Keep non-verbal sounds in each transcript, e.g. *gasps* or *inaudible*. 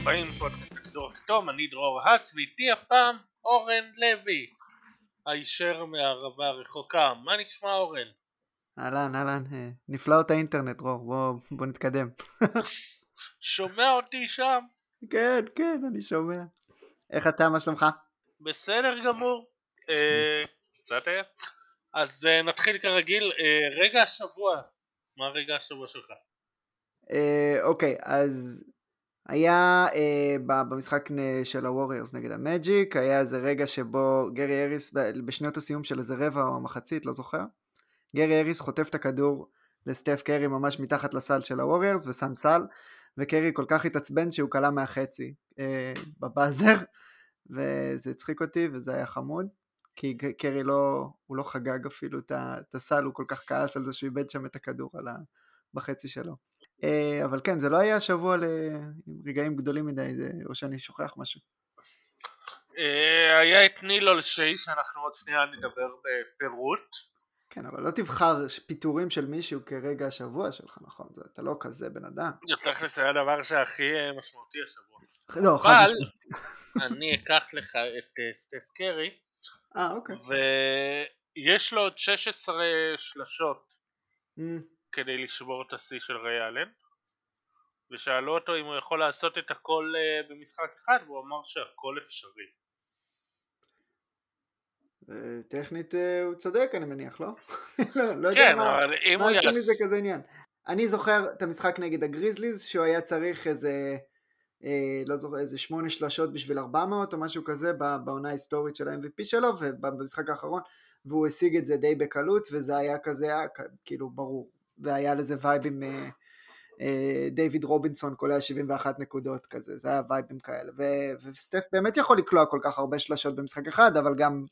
הבאים, פודקאסט הכדור הכתום, אני דרור האס, ואיתי הפעם אורן לוי, הישר מהערבה הרחוקה. מה נשמע אורן? אהלן, אהלן, אה, נפלאות האינטרנט, דרור, בוא, בוא נתקדם. *laughs* שומע אותי שם? כן, כן, אני שומע. איך אתה, מה שלומך? בסדר גמור. אה, קצת היה. אז אה, נתחיל כרגיל, רגע השבוע. מה רגע השבוע שלך? אוקיי, אז היה ב- במשחק של הווריירס נגד המג'יק, היה איזה רגע שבו גרי האריס, בשניות הסיום של איזה רבע או מחצית, לא זוכר, גרי האריס חוטף את הכדור לסטף קרי ממש מתחת לסל של הווריירס ושם סל, וקרי כל כך התעצבן שהוא קלע מהחצי אה, ב buzzer, *laughs* וזה הצחיק אותי וזה היה חמוד. כי קרי לא, הוא לא חגג אפילו את הסל, הוא כל כך כעס על זה שהוא איבד שם את הכדור ה... בחצי שלו. אה, אבל כן, זה לא היה שבוע ל... עם רגעים גדולים מדי, זה... או שאני שוכח משהו. אה, היה את ניל אולשי, שאנחנו עוד שנייה נדבר בפירוט. כן, אבל לא תבחר פיטורים של מישהו כרגע השבוע שלך, נכון? זה, אתה לא כזה בן אדם. יותר כזה היה הדבר שהכי אה, משמעותי השבוע. לא, חד אבל. *laughs* אני אקח לך את סטף קרי, אה, אוקיי. ויש לו עוד 16 שלשות Mm, כדי לשבור את השיא של ריי אלן ושאלו אותו אם הוא יכול לעשות את הכל אה, במשחק אחד והוא אמר שהכל אפשרי. אה, טכנית אה, הוא צודק, אני מניח, לא? *laughs* לא, לא יודע כן, מה... אם מה יוצא מזה. כזה עניין? אני זוכר את המשחק נגד הגריזליז, שהוא היה צריך איזה, אה, לא זוכר, איזה שמונה שלשות בשביל 400 או משהו כזה בעונה ההיסטורית של ה-MVP שלו, ובמשחק האחרון, והוא השיג את זה די בקלות, וזה היה כזה, כאילו ברור, והיה לזה vibe עם אה, אה, דיוויד רובינסון קולע 71 נקודות כזה, זה היה וייבים כאלה, ו- וסטף באמת יכול לקלוע כל כך הרבה שלשות במשחק אחד, אבל גם...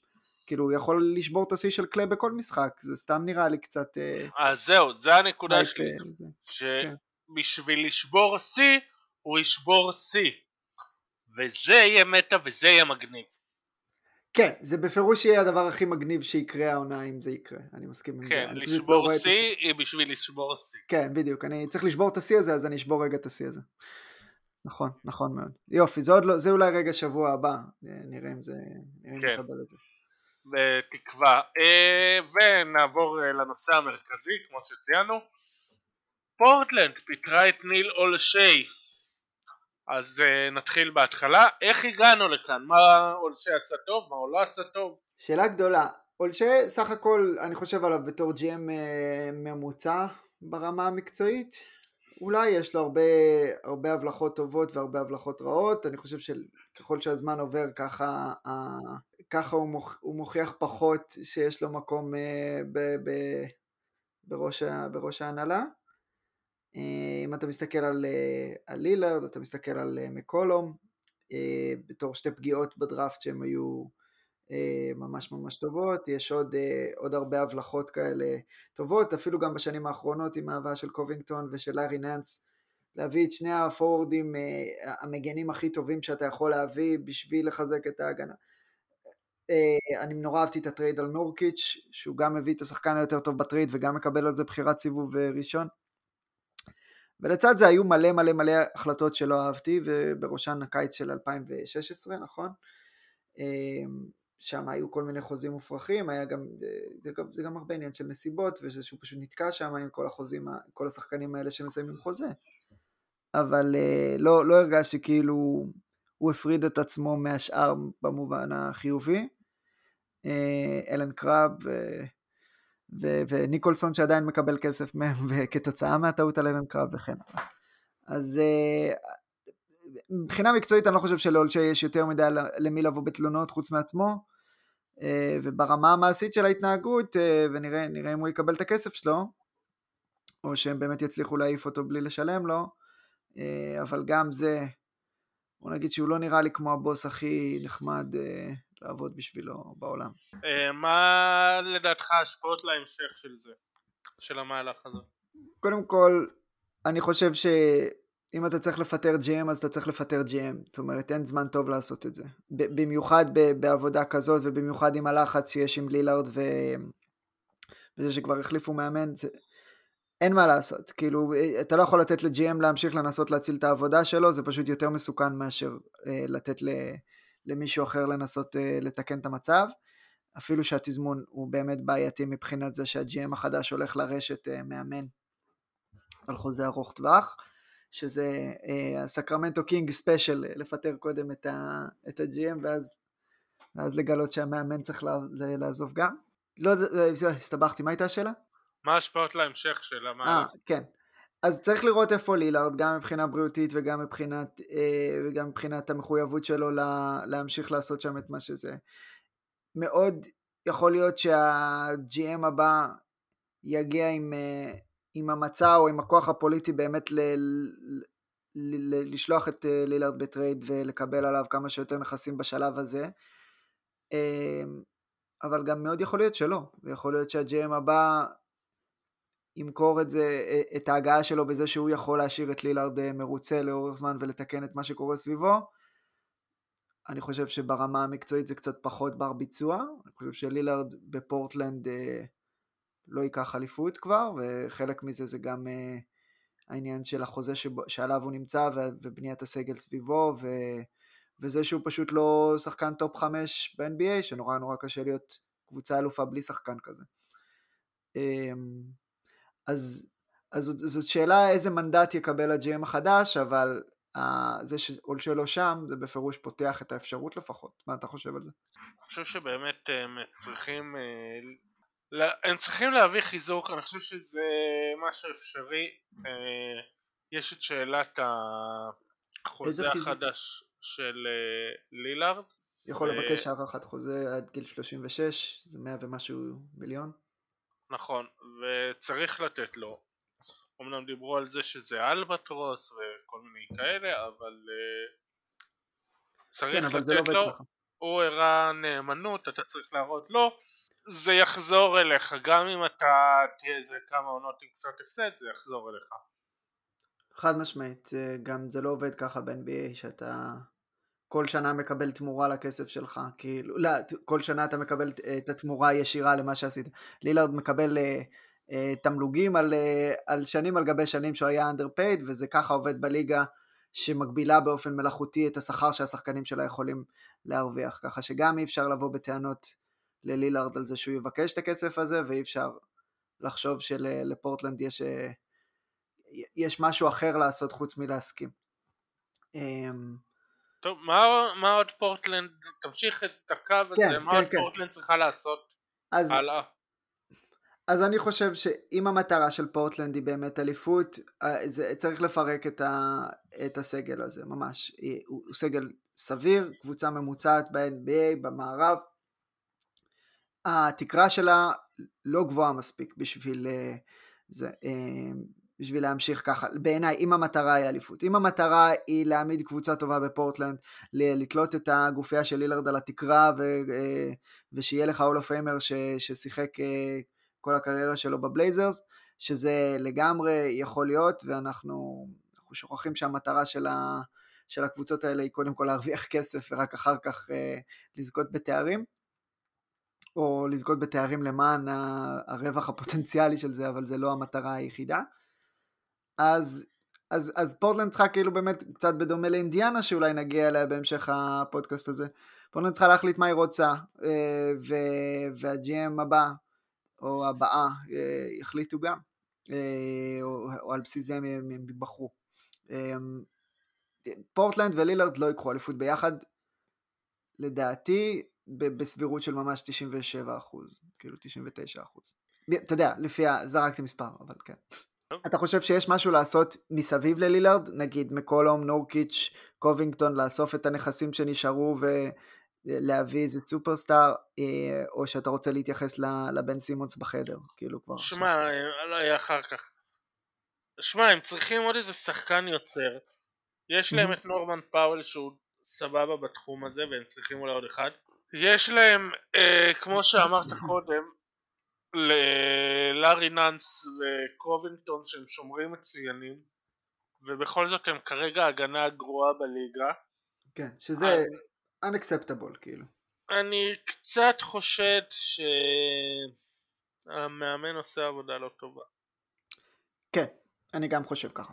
כאילו הוא יכול לשבור את השיא של קליי בכל משחק, זה סתם נראה לי קצת... אה, אז זהו, זה הנקודה שלי, אה, זה. כן. שבשביל לשבור שיא הוא ישבור שיא וזה יהיה מטה וזה יהיה מגניב. כן, זה בפירוש יהיה הדבר הכי מגניב שיקרה העונה אם זה יקרה, אני מסכים עם זה. כן, לא לשבור הס- שיא בשביל לשבור שיא. כן, בדיוק, אני צריך לשבור את השיא הזה, אז אני אשבור רגע את השיא הזה. נכון, נכון מאוד. יופי, זה עוד לא, זה אולי רגע שבוע הבא, אה, נראה אם זה, נראה אם כן. נקבל את זה. בתקווה. אה, ונעבור אה, לנושא המרכזי, כמו שציינו. פורטלנד פיטרה את ניל אולשי. אז אה, נתחיל בהתחלה. איך הגענו לכאן? מה אולשי עשה טוב? מה הוא לא עשה טוב? שאלה גדולה, אולשה סך הכל אני חושב עליו בתור GM אה, ממוצע ברמה המקצועית, אולי יש לו הרבה, הרבה הבלחות טובות והרבה הבלחות רעות, אני חושב שככל שהזמן עובר ככה, אה, ככה הוא, מוכ, הוא מוכיח פחות שיש לו מקום אה, ב, ב, בראש, בראש ההנהלה. אם אתה מסתכל על, אה, על לילארד, אתה מסתכל על אה, מקולום, אה, בתור שתי פגיעות בדראפט שהם היו ממש ממש טובות, יש עוד, עוד הרבה הבלחות כאלה טובות, אפילו גם בשנים האחרונות עם ההבאה של קובינגטון ושל לארי נאנס, להביא את שני הפורורדים המגנים הכי טובים שאתה יכול להביא בשביל לחזק את ההגנה. אני נורא אהבתי את הטרייד על נורקיץ', שהוא גם מביא את השחקן היותר טוב בטרייד וגם מקבל על זה בחירת סיבוב ראשון. ולצד זה היו מלא מלא מלא החלטות שלא אהבתי, ובראשן הקיץ של 2016, נכון? אמ, שם היו כל מיני חוזים מופרכים, היה גם, זה, גם, זה גם הרבה עניין של נסיבות, וזה שהוא פשוט נתקע שם עם כל החוזים, כל השחקנים האלה שמסיימים חוזה. אבל אה, לא, לא הרגשתי כאילו הוא הפריד את עצמו מהשאר במובן החיובי. אה, אלן קרב ו, וניקולסון שעדיין מקבל כסף מהם *laughs* כתוצאה מהטעות על אלן קרב וכן הלאה. אז אה, מבחינה מקצועית אני לא חושב שלאולצ'ה יש יותר מדי למי לבוא בתלונות חוץ מעצמו. אה, וברמה המעשית של ההתנהגות, אה, ונראה נראה אם הוא יקבל את הכסף שלו, או שהם באמת יצליחו להעיף אותו בלי לשלם לו, אבל גם זה, בוא נגיד שהוא לא נראה לי כמו הבוס הכי נחמד לעבוד בשבילו בעולם. אה, מה לדעתך ההשפעות להמשך של זה? של המהלך הזה? קודם כל, אני חושב שאם אתה צריך לפטר GM אז אתה צריך לפטר GM, זאת אומרת אין זמן טוב לעשות את זה. במיוחד בעבודה כזאת ובמיוחד עם הלחץ שיש עם לילארד ו... וזה שכבר החליפו מאמן, זה... אין מה לעשות, כאילו, אתה לא יכול לתת ל-GM להמשיך לנסות להציל את העבודה שלו, זה פשוט יותר מסוכן מאשר אה, לתת ל, למישהו אחר לנסות אה, לתקן את המצב. אפילו שהתזמון הוא באמת בעייתי מבחינת זה שה-GM החדש הולך לרשת אה, מאמן על חוזה ארוך טווח, שזה הסקרמנטו קינג ספיישל, לפטר קודם את, ה, את ה-GM ואז, ואז לגלות שהמאמן צריך לעזוב גם. לא, אה, הסתבכתי, מה הייתה השאלה? מה ההשפעות להמשך של המהלך? אה, כן. אז צריך לראות איפה לילארד, גם מבחינה בריאותית וגם מבחינת, אה, וגם מבחינת המחויבות שלו לה, להמשיך לעשות שם את מה שזה. מאוד יכול להיות שה-GM הבא יגיע עם, אה, עם המצע או עם הכוח הפוליטי באמת ל, ל, ל, לשלוח את אה, לילארד בטרייד ולקבל עליו כמה שיותר נכסים בשלב הזה. אבל גם מאוד יכול להיות שלא, ויכול להיות שה-GM הבא ימכור את זה, את ההגעה שלו בזה שהוא יכול להשאיר את לילארד אה, מרוצה לאורך זמן ולתקן את מה שקורה סביבו. אני חושב שברמה המקצועית זה קצת פחות בר ביצוע, אני חושב שלילארד בפורטלנד אה, לא ייקח אליפות כבר, וחלק מזה זה גם אה, העניין של החוזה שבו, שעליו הוא נמצא ובניית הסגל סביבו, ו... וזה שהוא פשוט לא שחקן top 5 ב-NBA, שנורא נורא קשה להיות קבוצה אלופה בלי שחקן כזה. אמ, אז, אז זאת, זאת שאלה איזה מנדט יקבל ה-GM החדש, אבל אה, זה שאולשיי לא שם, זה בפירוש פותח את האפשרות לפחות. מה אתה חושב על זה? אני חושב שבאמת הם צריכים, אה, הם צריכים להביא חיזוק, אני חושב שזה משהו אפשרי. אה, יש את שאלת החוזה החדש של לילארד. יכול לבקש הארכת חוזה עד גיל 36, זה 100 ומשהו מיליון. נכון, וצריך לתת לו. אמנם דיברו על זה שזה אלבטרוס וכל מיני כאלה, אבל uh, צריך כן, אבל לתת לא לו. ככה. הוא הראה נאמנות, אתה צריך להראות לו. זה יחזור אליך, גם אם אתה תהיה איזה כמה עונות עם קצת הפסד, זה יחזור אליך. חד משמעית, גם זה לא עובד ככה ב-NBA שאתה כל שנה מקבל תמורה לכסף שלך, כאילו, לא, כל שנה אתה מקבל את התמורה הישירה למה שעשית. לילארד מקבל uh, uh, תמלוגים על, uh, על שנים על גבי שנים שהוא היה underpaid, וזה ככה עובד בליגה שמגבילה באופן מלאכותי את השכר שהשחקנים שלה יכולים להרוויח, ככה שגם אי אפשר לבוא בטענות ללילארד על זה שהוא יבקש את הכסף הזה, ואי אפשר לחשוב שלפורטלנד יש, יש משהו אחר לעשות חוץ מלהסכים. טוב, מה, מה עוד פורטלנד, תמשיך את הקו הזה, כן, מה כן, עוד כן. פורטלנד צריכה לעשות אז, הלאה? אז אני חושב שאם המטרה של פורטלנד היא באמת אליפות, אה, זה, צריך לפרק את, ה, את הסגל הזה, ממש. הוא, הוא סגל סביר, קבוצה ממוצעת ב-NBA, במערב. התקרה שלה לא גבוהה מספיק בשביל אה, זה. בשביל להמשיך ככה, בעיניי, אם המטרה היא אליפות. אם המטרה היא להעמיד קבוצה טובה בפורטלנד, לתלות את הגופייה של לילארד על התקרה, ו, אה, ושיהיה לך Hall of Famer ששיחק אה, כל הקריירה שלו בבלייזרס, שזה לגמרי יכול להיות, ואנחנו שוכחים שהמטרה של, ה, של הקבוצות האלה היא קודם כל להרוויח *laughs* כסף, ורק אחר כך אה, לזכות בתארים. או לזכות בתארים למען הרווח הפוטנציאלי של זה, אבל זה לא המטרה היחידה. אז, אז, אז פורטלנד צריכה כאילו באמת קצת בדומה לאינדיאנה שאולי נגיע אליה בהמשך הפודקאסט הזה. פורטלנד צריכה להחליט מה היא רוצה אה, וה-GM הבא או הבאה אה, יחליטו גם אה, או, או על בסיס זה הם ייבחרו. פורטלנד ולילארד לא ייקחו אליפות ביחד לדעתי בסבירות של ממש 97 אחוז, כאילו 99 אחוז. אתה יודע, לפי ה... זרקתי מספר, אבל כן. אתה חושב שיש משהו לעשות מסביב ללילארד? נגיד מקולום, נורקיץ', קובינגטון, לאסוף את הנכסים שנשארו ולהביא איזה סופרסטאר, אה, או שאתה רוצה להתייחס לבן סימונס בחדר, כאילו כבר. שמע, לא יהיה אחר כך. שמע, הם צריכים עוד איזה שחקן יוצר. יש להם את נורמן פאוול שהוא סבבה בתחום הזה, והם צריכים אולי עוד אחד. יש להם, אה, כמו שאמרת קודם, ללארי נאנס וקרובינגטון שהם שומרים מצוינים ובכל זאת הם כרגע הגנה הגרועה בליגה. כן, שזה אני, unacceptable כאילו. אני קצת חושד שהמאמן עושה עבודה לא טובה. כן, אני גם חושב ככה.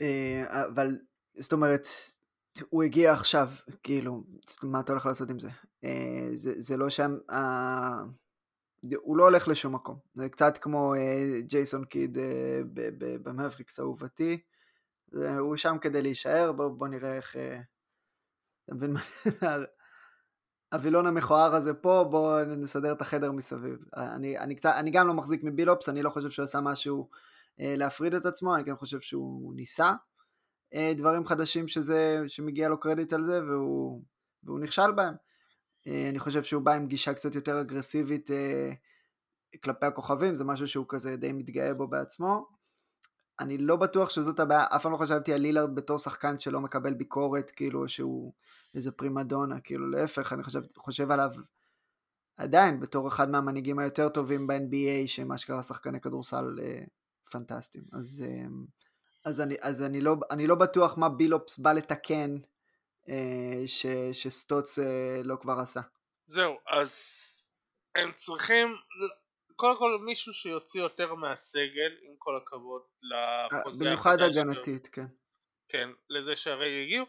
אה, אבל, זאת אומרת, הוא הגיע עכשיו, כאילו, מה אתה הולך לעשות עם זה? אה, זה, זה לא שם, הוא לא הולך לשום מקום. זה קצת כמו ג'ייסון קיד במבריקס אהובתי. הוא שם כדי להישאר, בוא, בוא נראה איך... אתה מבין מה? *laughs* הווילון המכוער הזה פה, בואו נסדר את החדר מסביב. אני, אני, קצת, אני גם לא מחזיק מבילופס, אני לא חושב שהוא עשה משהו אה, להפריד את עצמו, אני כן חושב שהוא ניסה אה, דברים חדשים שזה, שמגיע לו קרדיט על זה, והוא, והוא נכשל בהם. אה, אני חושב שהוא בא עם גישה קצת יותר אגרסיבית אה, כלפי הכוכבים, זה משהו שהוא כזה די מתגאה בו בעצמו. אני לא בטוח שזאת הבעיה, אף פעם לא חשבתי על לילארד בתור שחקן שלא מקבל ביקורת, כאילו שהוא איזה פרימדונה, כאילו להפך, אני חושב, חושב עליו עדיין בתור אחד מהמנהיגים היותר טובים ב-NBA, שמה שקרה שחקני כדורסל אה, פנטסטיים. אז, אה, אז, אני, אז אני, לא, אני לא בטוח מה בילופס בא לתקן ש, שסטוץ אה, לא כבר עשה. זהו, אז הם צריכים קודם כל מישהו שיוציא יותר מהסגל, עם כל הכבוד לחוזה במיוחד הגנתית, כן. כן, לזה שהרגע הגיעו.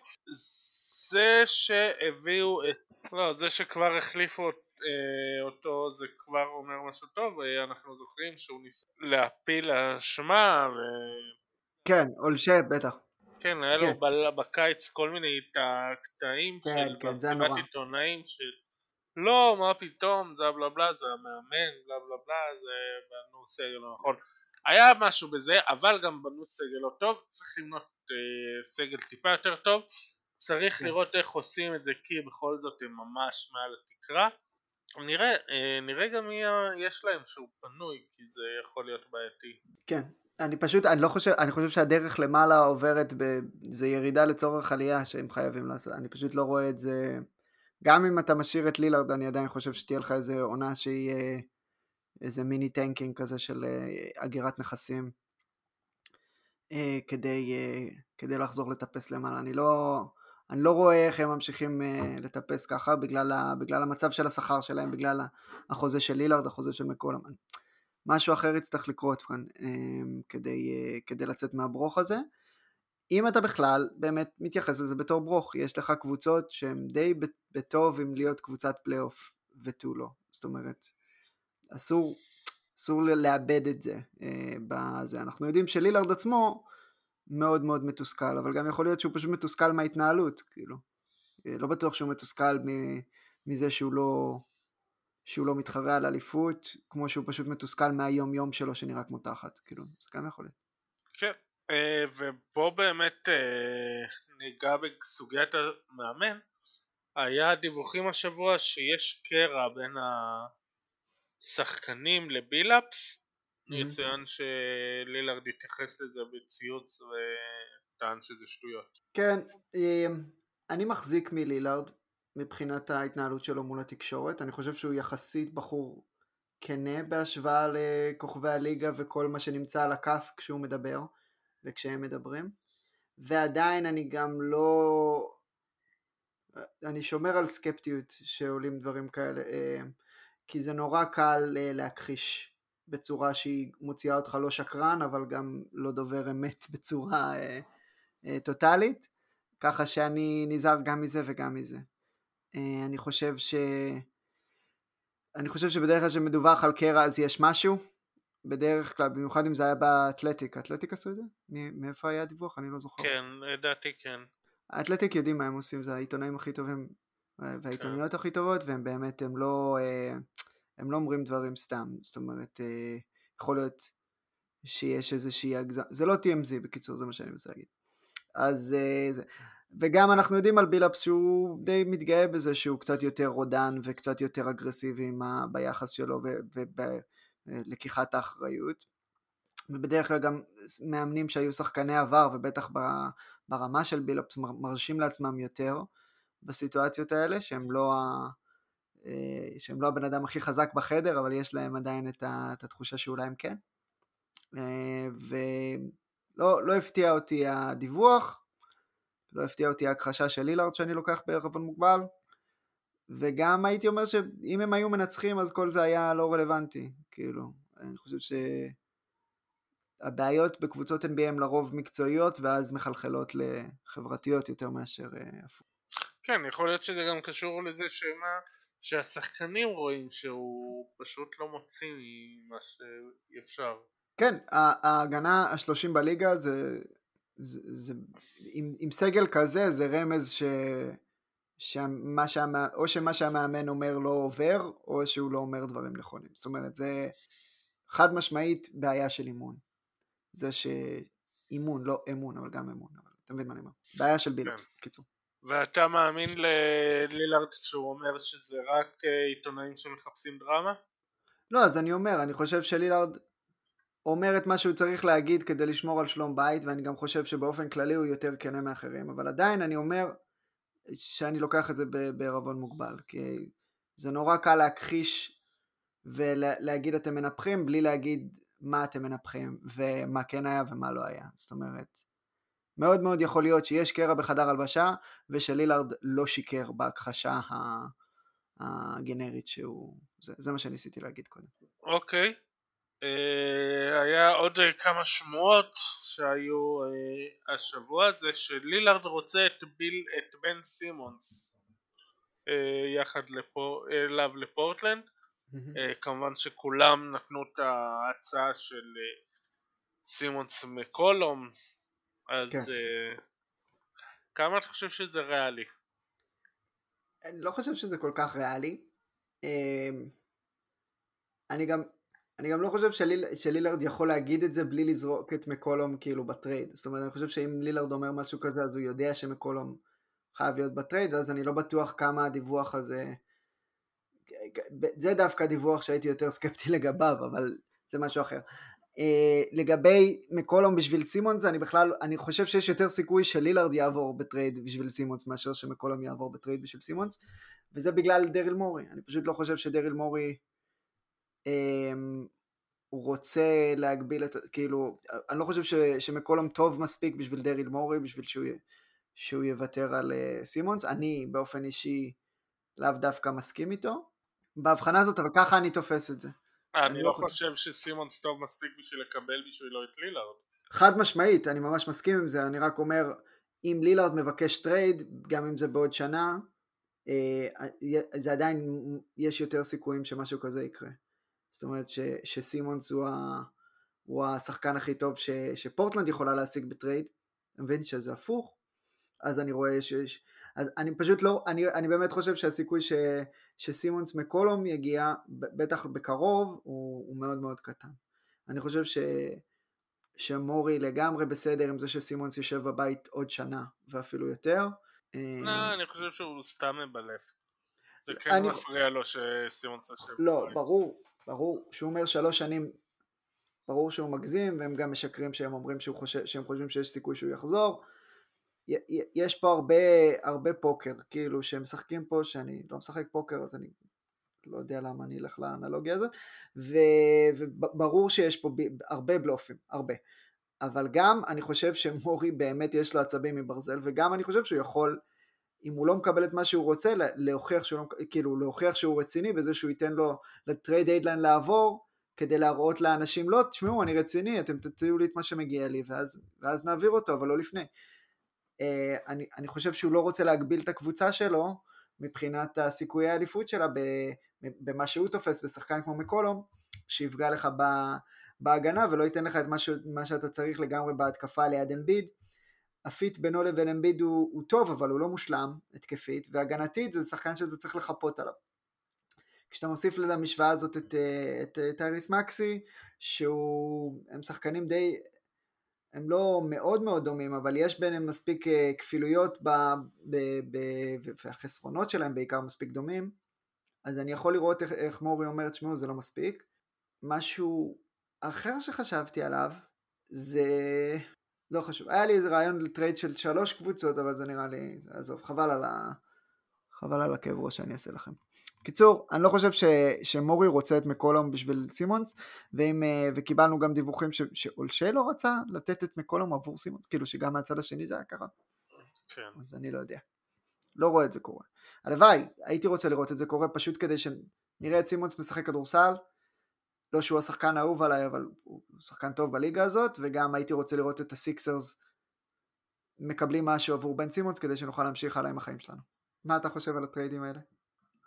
זה שהביאו את... לא, זה שכבר החליפו אה, אותו זה כבר אומר משהו טוב, אנחנו זוכרים שהוא ניסה להפיל אשמה ו... כן, אולשה בטח. כן, היה כן. לו בקיץ כל מיני קטעים כן, של כן, מסיבת עיתונאים של לא, מה פתאום, זה בלה בלה, זה המאמן, בלה בלה בלה, זה בנו סגל לא נכון. היה משהו בזה, אבל גם בנו סגל לא טוב, צריך למנות אה, סגל טיפה יותר טוב, צריך כן. לראות איך עושים את זה, כי בכל זאת הם ממש מעל התקרה. נראה, אה, נראה גם מי יש להם שהוא פנוי, כי זה יכול להיות בעייתי. כן, אני פשוט, אני לא חושב, אני חושב שהדרך למעלה עוברת, ב, זה ירידה לצורך עלייה שהם חייבים לעשות, אני פשוט לא רואה את זה... גם אם אתה משאיר את לילארד, אני עדיין חושב שתהיה לך איזה עונה שהיא אה, איזה mini tanking כזה של אגירת אה, נכסים אה, כדי, כדי לחזור לטפס למעלה. אני לא, אני לא רואה איך הם ממשיכים לטפס ככה בגלל, ה, בגלל המצב של השכר שלהם, בגלל החוזה של לילארד, החוזה של מקולום. משהו אחר יצטרך לקרות כאן כדי, כדי לצאת מהברוך הזה. אם אתה בכלל באמת מתייחס לזה בתור ברוך, יש לך קבוצות שהן די בטוב עם להיות קבוצת פלייאוף ותו לא. זאת אומרת, אסור, אסור לאבד את זה אה, בזה. אנחנו יודעים שלילארד עצמו מאוד מאוד מתוסכל, אבל גם יכול להיות שהוא פשוט מתוסכל מההתנהלות, כאילו. אה, לא בטוח שהוא מתוסכל מזה שהוא לא, שהוא לא מתחרה על אליפות, כמו שהוא פשוט מתוסכל מהיום יום שלו שנראה כמו תחת, כאילו, זה גם יכול להיות. כן, אה, ובוא באמת אה, ניגע בסוגיית המאמן. היה דיווחים השבוע שיש קרע בין השחקנים לבילאפס. Mm-hmm. יצוין שלילארד התייחס לזה בציוץ וטען שזה שטויות. כן, אה, אני מחזיק מלילארד מבחינת ההתנהלות שלו מול התקשורת. אני חושב שהוא יחסית בחור כנה בהשוואה לכוכבי הליגה וכל מה שנמצא על הכף כשהוא מדבר. וכשהם מדברים, ועדיין אני גם לא... אני שומר על סקפטיות שעולים דברים כאלה, אה, כי זה נורא קל אה, להכחיש בצורה שהיא מוציאה אותך לא שקרן, אבל גם לא דובר אמת *laughs* בצורה אה, טוטאלית, ככה שאני נזהר גם מזה וגם מזה. אני חושב ש... אני חושב שבדרך כלל כשמדווח על קרע אז יש משהו, בדרך כלל, במיוחד אם זה היה באתלטיק, האתלטיק עשו את זה? מאיפה היה הדיווח? אני לא זוכר. כן, לדעתי כן. האתלטיק יודעים מה הם עושים, זה העיתונאים הכי טובים והעיתוניות כן. הכי טובות, והם באמת, הם לא, אה, הם לא אומרים דברים סתם, זאת אומרת, אה, יכול להיות שיש איזושהי הגזמה, זה לא TMZ בקיצור, זה מה שאני מנסה להגיד. אז אה, זה, וגם אנחנו יודעים על בילאפס שהוא די מתגאה בזה שהוא קצת יותר רודן וקצת יותר אגרסיבי ביחס שלו וב... לקיחת האחריות. ובדרך כלל גם מאמנים שהיו שחקני עבר ובטח ברמה של בילופס מרשים לעצמם יותר בסיטואציות האלה שהם לא, ה... אה, שהם לא הבן אדם הכי חזק בחדר אבל יש להם עדיין את, ה... את התחושה שאולי הם כן. אה, ולא לא הפתיע אותי הדיווח, לא הפתיע אותי ההכחשה של לילארד שאני לוקח בערבון מוגבל וגם הייתי אומר שאם הם היו מנצחים אז כל זה היה לא רלוונטי, כאילו, אני חושב ש... הבעיות בקבוצות NBA הן לרוב מקצועיות ואז מחלחלות לחברתיות יותר מאשר אה, הפוך. כן, יכול להיות שזה גם קשור לזה שמה, שהשחקנים רואים שהוא פשוט לא מוציא ממה שאפשר. כן, ההגנה השלושים בליגה זה, זה, זה עם, עם סגל כזה זה רמז ש... שמה שהמא... או שמה שהמאמן אומר לא עובר, או שהוא לא אומר דברים נכונים. זאת אומרת, זה חד משמעית בעיה של אימון. זה שאימון, לא אמון, אבל גם אמון. אבל אתה מבין מה אני אומר? בעיה של בילופס, כן. קיצור. ואתה מאמין ללילארד כשהוא אומר שזה רק אה, עיתונאים שמחפשים דרמה? לא, אז אני אומר, אני חושב שלילארד אומר את מה שהוא צריך להגיד כדי לשמור על שלום בית, ואני גם חושב שבאופן כללי הוא יותר כנה מאחרים, אבל עדיין אני אומר שאני לוקח את זה בערבון מוגבל, כי זה נורא קל להכחיש ולהגיד אתם מנפחים בלי להגיד מה אתם מנפחים ומה כן היה ומה לא היה. זאת אומרת, מאוד מאוד יכול להיות שיש קרע בחדר הלבשה ושלילארד לא שיקר בהכחשה הגנרית שהוא... זה, זה מה שניסיתי להגיד קודם. אוקיי. Okay. Uh, היה עוד uh, כמה שמועות שהיו uh, השבוע זה שלילארד רוצה את, ביל, את בן סימונס יחד לפור, אליו לפורטלנד mm-hmm. כמובן שכולם נתנו את ההצעה של סימונס מקולום אז כן. כמה אתה חושב שזה ריאלי? אני לא חושב שזה כל כך ריאלי אני גם אני גם לא חושב שליל, שלילארד יכול להגיד את זה בלי לזרוק את מקולום כאילו בטרייד. זאת אומרת, אני חושב שאם לילארד אומר משהו כזה, אז הוא יודע שמקולום חייב להיות בטרייד, אז אני לא בטוח כמה הדיווח הזה... זה דווקא דיווח שהייתי יותר סקפטי לגביו, אבל זה משהו אחר. אה, לגבי מקולום בשביל סימונס, אני בכלל, אני חושב שיש יותר סיכוי שלילארד יעבור בטרייד בשביל סימונס מאשר שמקולום יעבור בטרייד בשביל סימונס, וזה בגלל דריל מורי. אני פשוט לא חושב שדריל מורי... אמ, הוא רוצה להגביל את, כאילו, אני לא חושב ש, שמקולום טוב מספיק בשביל דריל מורי, בשביל שהוא, שהוא יוותר על uh, סימונס, אני באופן אישי לאו דווקא מסכים איתו, בהבחנה הזאת, אבל ככה אני תופס את זה. אני, אני לא חושב שסימונס טוב מספיק בשביל לקבל בשבילו את לילארד. חד משמעית, אני ממש מסכים עם זה, אני רק אומר, אם לילארד מבקש trade, גם אם זה בעוד שנה, אה, זה עדיין, יש יותר סיכויים שמשהו כזה יקרה. זאת אומרת ש, שסימונס הוא, ה, הוא השחקן הכי טוב ש, שפורטלנד יכולה להשיג ב trade, אתה מבין שזה הפוך, אז אני רואה שיש, אז אני פשוט לא, אני, אני באמת חושב שהסיכוי ש, שסימונס מקולום יגיע, בטח בקרוב, הוא, הוא מאוד מאוד קטן. אני חושב ש, שמורי לגמרי בסדר עם זה שסימונס יושב בבית עוד שנה ואפילו יותר. לא, אני חושב שהוא סתם מבלף. זה כן אני... מפריע לו שסימונס יושב לא, בבית. לא, ברור, ברור, שהוא אומר שלוש שנים, ברור שהוא מגזים, והם גם משקרים שהם אומרים שהוא חושב, שהם חושבים שיש סיכוי שהוא יחזור. יש פה הרבה, הרבה פוקר, כאילו שהם משחקים פה, שאני לא משחק פוקר אז אני לא יודע למה אני אלך לאנלוגיה הזאת, ו, וברור שיש פה ב, הרבה בלופים, הרבה. אבל גם אני חושב שמורי באמת יש לו עצבים מברזל, וגם אני חושב שהוא יכול אם הוא לא מקבל את מה שהוא רוצה, להוכיח שהוא, לא, כאילו, להוכיח שהוא רציני בזה שהוא ייתן לו ל trade deadline לעבור, כדי להראות לאנשים, לא, תשמעו, אני רציני, אתם תציעו לי את מה שמגיע לי, ואז, ואז נעביר אותו, אבל לא לפני. אה, אני, אני חושב שהוא לא רוצה להגביל את הקבוצה שלו, מבחינת הסיכויי האליפות שלה, במה שהוא תופס בשחקן כמו מקולום, שיפגע לך בהגנה ולא ייתן לך את מה, ש, מה שאתה צריך לגמרי בהתקפה ליד אמביד. הפיט בינו לבין אמביד הוא, הוא טוב אבל הוא לא מושלם התקפית והגנתית זה שחקן שאתה צריך לחפות עליו. כשאתה מוסיף למשוואה הזאת את, טייריס מקסי שהוא הם שחקנים די הם לא מאוד מאוד דומים אבל יש ביניהם מספיק אה, כפילויות ב, ב, ב, והחסרונות שלהם בעיקר מספיק דומים אז אני יכול לראות איך, איך מורי אומר תשמעו זה לא מספיק משהו אחר שחשבתי עליו זה לא חשוב. היה לי איזה רעיון ל trade של שלוש קבוצות, אבל זה נראה לי, עזוב, חבל על, ה... חבל על הכאב ראש שאני אעשה לכם. קיצור, אני לא חושב ש, שמורי רוצה את מקולום בשביל סימונס, ואם, אה, וקיבלנו גם דיווחים ש, שאולשה לא רצה לתת את מקולום עבור סימונס, כאילו שגם מהצד השני זה היה ככה. כן. אז אני לא יודע. לא רואה את זה קורה. הלוואי, הייתי רוצה לראות את זה קורה פשוט כדי שנראה את סימונס משחק כדורסל, לא שהוא השחקן האהוב עליי, אבל הוא שחקן טוב בליגה הזאת, וגם הייתי רוצה לראות את הסיקסרס מקבלים משהו עבור בן סימונס כדי שנוכל להמשיך הלאה עם החיים שלנו. מה אתה חושב על הטריידים האלה?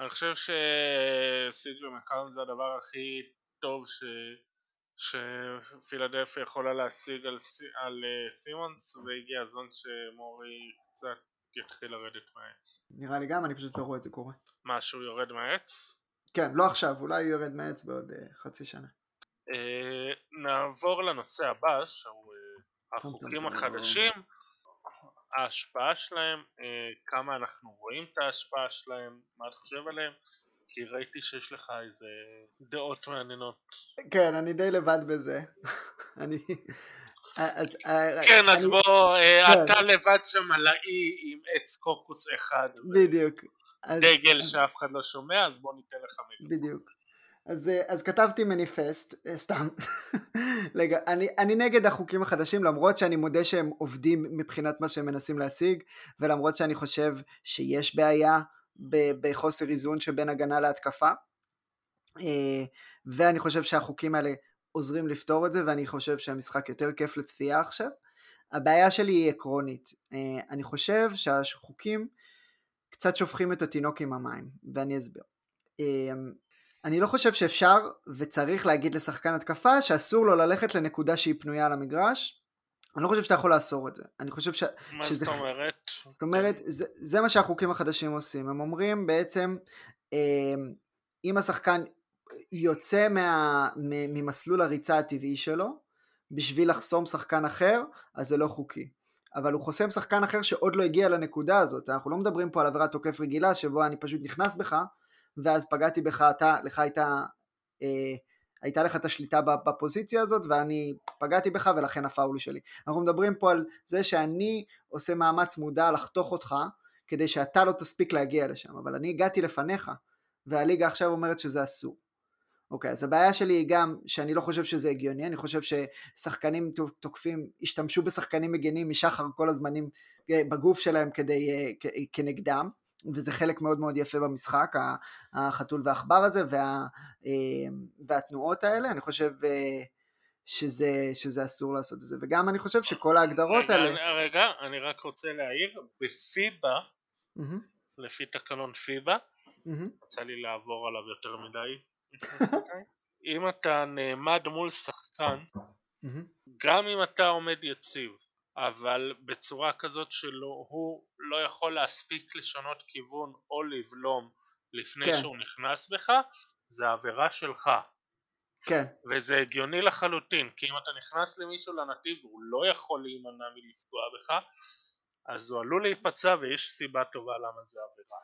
אני חושב שסיג'ו מקאלם זה הדבר הכי טוב ש... שפילדלפיה יכולה להשיג על, על uh, סימונס והגיע הזמן שמורי קצת יתחיל לרדת מהעץ. נראה לי גם, אני פשוט לא רואה את זה קורה. מה, שהוא יורד מהעץ? כן, לא עכשיו, אולי הוא יורד מהעץ בעוד uh, חצי שנה. Uh, נעבור לנושא הבא, שהוא uh, החוקים החדשים, ההשפעה שלהם, כמה אנחנו רואים את ההשפעה שלהם, מה אתה חושב עליהם? כי ראיתי שיש לך איזה דעות מעניינות. כן, אני די לבד בזה. *laughs* אני... אז, כן, אז אני... בוא, כן. אתה לבד שם על האי עם עץ קוקוס אחד. בדיוק. דגל אז... שאף אחד לא שומע, אז בוא ניתן לך מילים. בדיוק. אז, אז כתבתי מניפסט, סתם, *laughs* אני, אני נגד החוקים החדשים למרות שאני מודה שהם עובדים מבחינת מה שהם מנסים להשיג ולמרות שאני חושב שיש בעיה בחוסר איזון שבין הגנה להתקפה. אה, ואני חושב שהחוקים האלה עוזרים לפתור את זה, ואני חושב שהמשחק יותר כיף לצפייה עכשיו. הבעיה שלי היא עקרונית. אה, אני חושב שהחוקים קצת שופכים את התינוק עם המים, ואני אסביר. אה, אני לא חושב שאפשר וצריך להגיד לשחקן התקפה שאסור לו ללכת לנקודה שהיא פנויה על המגרש, אני לא חושב שאתה יכול לאסור את זה. אני חושב ש... מה שזה... זאת אומרת? זאת אומרת, זה, זה מה שהחוקים החדשים עושים. הם אומרים בעצם, אמ, אם השחקן יוצא מה, ממסלול הריצה הטבעי שלו, בשביל לחסום שחקן אחר, אז זה לא חוקי. אבל הוא חוסם שחקן אחר שעוד לא הגיע לנקודה הזאת. אנחנו לא מדברים פה על עבירת תוקף רגילה, שבו אני פשוט נכנס בך, ואז פגעתי בך, אתה, לך הייתה... אה, הייתה לך את השליטה בפוזיציה הזאת ואני פגעתי בך ולכן הפאול שלי. אנחנו מדברים פה על זה שאני עושה מאמץ מודע לחתוך אותך כדי שאתה לא תספיק להגיע לשם, אבל אני הגעתי לפניך והליגה עכשיו אומרת שזה אסור. אוקיי, אז הבעיה שלי היא גם שאני לא חושב שזה הגיוני, אני חושב ששחקנים תוקפים השתמשו בשחקנים מגנים משחר כל הזמנים אה, בגוף שלהם כדי, אה, כנגדם. וזה חלק מאוד מאוד יפה במשחק, החתול והעכבר הזה וה, אה, והתנועות האלה, אני חושב שזה, שזה אסור לעשות את זה, וגם אני חושב שכל ההגדרות רגע, האלה... רגע, רגע, אני רק רוצה להעיר, בפיבה, mm-hmm. לפי תקנון פיבה, mm-hmm. יצא לי לעבור עליו יותר מדי, אם אתה נעמד מול שחקן. גם אם אתה עומד יציב, אבל בצורה כזאת שהוא לא יכול להספיק לשנות כיוון או לבלום לפני כן. שהוא נכנס בך, זה עבירה שלך. כן. וזה הגיוני לחלוטין, כי אם אתה נכנס למישהו לנתיב והוא לא יכול להימנע מלפגוע בך, אז הוא עלול להיפצע ויש סיבה טובה למה זה עבירה.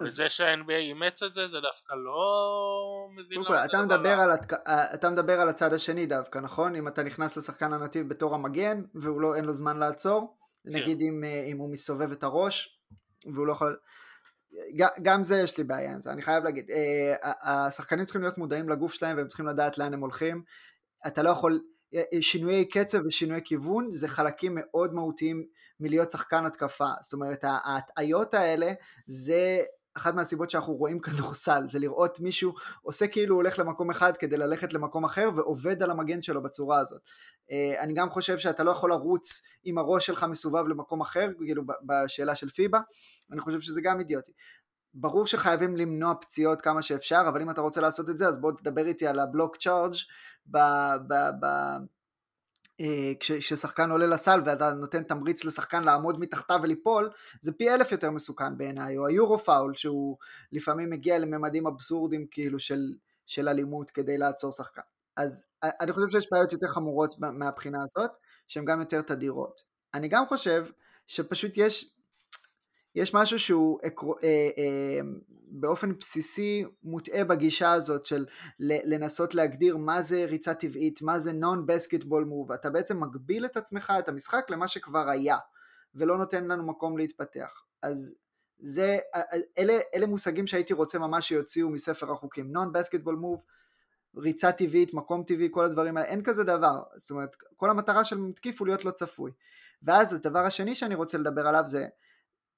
וזה שה-NBA אימץ את זה, זה דווקא לא מבין למה זה אתה מדבר, על התק... אתה מדבר על הצד השני דווקא, נכון? אם אתה נכנס לשחקן הנתיב בתור המגן, והוא לא, אין לו זמן לעצור, כן. נגיד אם, אה, אם הוא מסובב את הראש, והוא לא יכול... גם זה יש לי בעיה עם זה, אני חייב להגיד. אה, השחקנים צריכים להיות מודעים לגוף שלהם והם צריכים לדעת לאן הם הולכים. אתה לא יכול... אה, שינויי קצב ושינויי כיוון זה חלקים מאוד מהותיים מלהיות שחקן התקפה. זאת אומרת, ההטעיות האלה זה אחת מהסיבות שאנחנו רואים כדורסל זה לראות מישהו עושה כאילו הוא הולך למקום אחד כדי ללכת למקום אחר ועובד על המגן שלו בצורה הזאת. אה, אני גם חושב שאתה לא יכול לרוץ עם הראש שלך מסובב למקום אחר כאילו בשאלה של פיבה אני חושב שזה גם אידיוטי. ברור שחייבים למנוע פציעות כמה שאפשר אבל אם אתה רוצה לעשות את זה אז בוא תדבר איתי על הבלוק צ'ארג' אה, כששחקן עולה לסל ואתה נותן תמריץ לשחקן לעמוד מתחתיו וליפול, זה פי אלף יותר מסוכן בעיניי, או היורו פאול שהוא לפעמים מגיע לממדים אבסורדים כאילו של, של אלימות כדי לעצור שחקן. אז אה, אני חושב שיש בעיות יותר חמורות מהבחינה הזאת, שהן גם יותר תדירות. אני גם חושב שפשוט יש יש משהו שהוא אה, אה, באופן בסיסי מוטעה בגישה הזאת של לנסות להגדיר מה זה ריצה טבעית, מה זה נון בסקטבול מוב, אתה בעצם מגביל את עצמך, את המשחק, למה שכבר היה, ולא נותן לנו מקום להתפתח. אז זה, אלה, אלה מושגים שהייתי רוצה ממש שיוציאו מספר החוקים, נון בסקטבול מוב, ריצה טבעית, מקום טבעי, כל הדברים האלה, אין כזה דבר, זאת אומרת, כל המטרה של מתקיף הוא להיות לא צפוי. ואז הדבר השני שאני רוצה לדבר עליו זה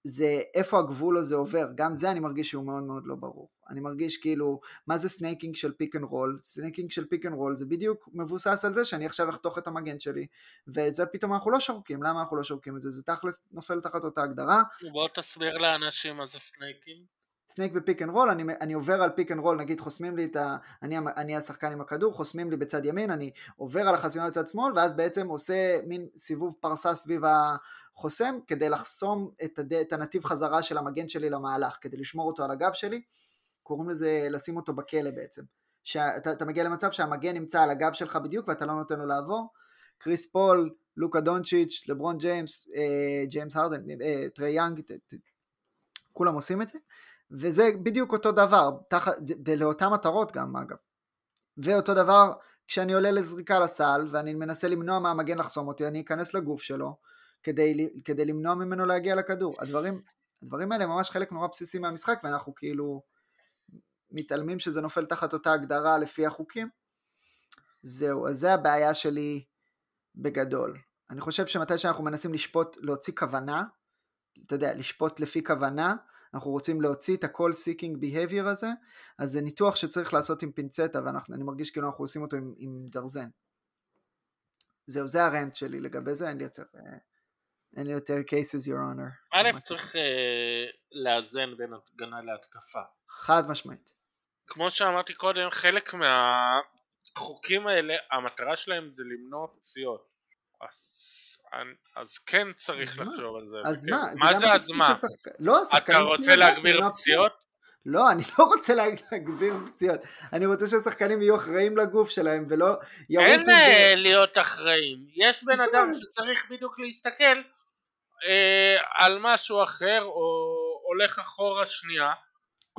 זה איפה הגבול הזה עובר, גם זה אני מרגיש שהוא מאוד מאוד לא ברור. אני מרגיש כאילו, מה זה snaking של pick and roll? snaking של pick and roll זה בדיוק מבוסס על זה שאני עכשיו אחתוך את המגן שלי, וזה פתאום אנחנו לא שורקים, למה אנחנו לא שורקים את זה? זה תכלס נופל תחת אותה הגדרה. בוא תסביר לאנשים מה זה snaking. snake ב pick and roll, אני, אני עובר על pick and roll, נגיד חוסמים לי את ה... אני, אני השחקן עם הכדור, חוסמים לי בצד ימין, אני עובר על החסימה בצד שמאל, ואז בעצם עושה מין סיבוב פרסה סביב החוסם, כדי לחסום את, הד... את הנתיב חזרה של המגן שלי למהלך, כדי לשמור אותו על הגב שלי, קוראים לזה לשים אותו בכלא בעצם. שאתה מגיע למצב שהמגן נמצא על הגב שלך בדיוק ואתה לא נותן לו לעבור. קריס פול, לוקה דונצ'יץ', לברון ג'יימס, אה, ג'יימס הרדן, אה, טרי יאנג, כולם עושים את זה. וזה בדיוק אותו דבר, תח... ולאותן מטרות גם אגב. ואותו דבר כשאני עולה לזריקה לסל ואני מנסה למנוע מהמגן לחסום אותי, אני אכנס לגוף שלו כדי, כדי למנוע ממנו להגיע לכדור. הדברים, הדברים האלה ממש חלק נורא בסיסי מהמשחק ואנחנו כאילו מתעלמים שזה נופל תחת אותה הגדרה לפי החוקים. זהו, אז זה הבעיה שלי בגדול. אני חושב שמתי שאנחנו מנסים לשפוט, להוציא כוונה, אתה יודע, לשפוט לפי כוונה, אנחנו רוצים להוציא את ה-call seeking behavior הזה, אז זה ניתוח שצריך לעשות עם פינצטה, ואני מרגיש כאילו אנחנו עושים אותו עם, עם גרזן. זהו, זה הרנט שלי לגבי זה, אין לי יותר, אה, אין לי יותר cases your honor. א', צריך uh, לאזן בין הגנה להתקפה. חד משמעית. כמו שאמרתי קודם, חלק מהחוקים האלה, המטרה שלהם זה למנוע פציעות. אז אז כן צריך לחשוב על זה. אז מה? מה זה אז מה? לא, אתה רוצה להגביר פציעות? לא, אני לא רוצה להגביר פציעות. אני רוצה שהשחקנים יהיו אחראים לגוף שלהם ולא ירוצו... אין אה, להיות אחראים. יש בן אדם שצריך בדיוק להסתכל אה, על משהו אחר או הולך אחורה שנייה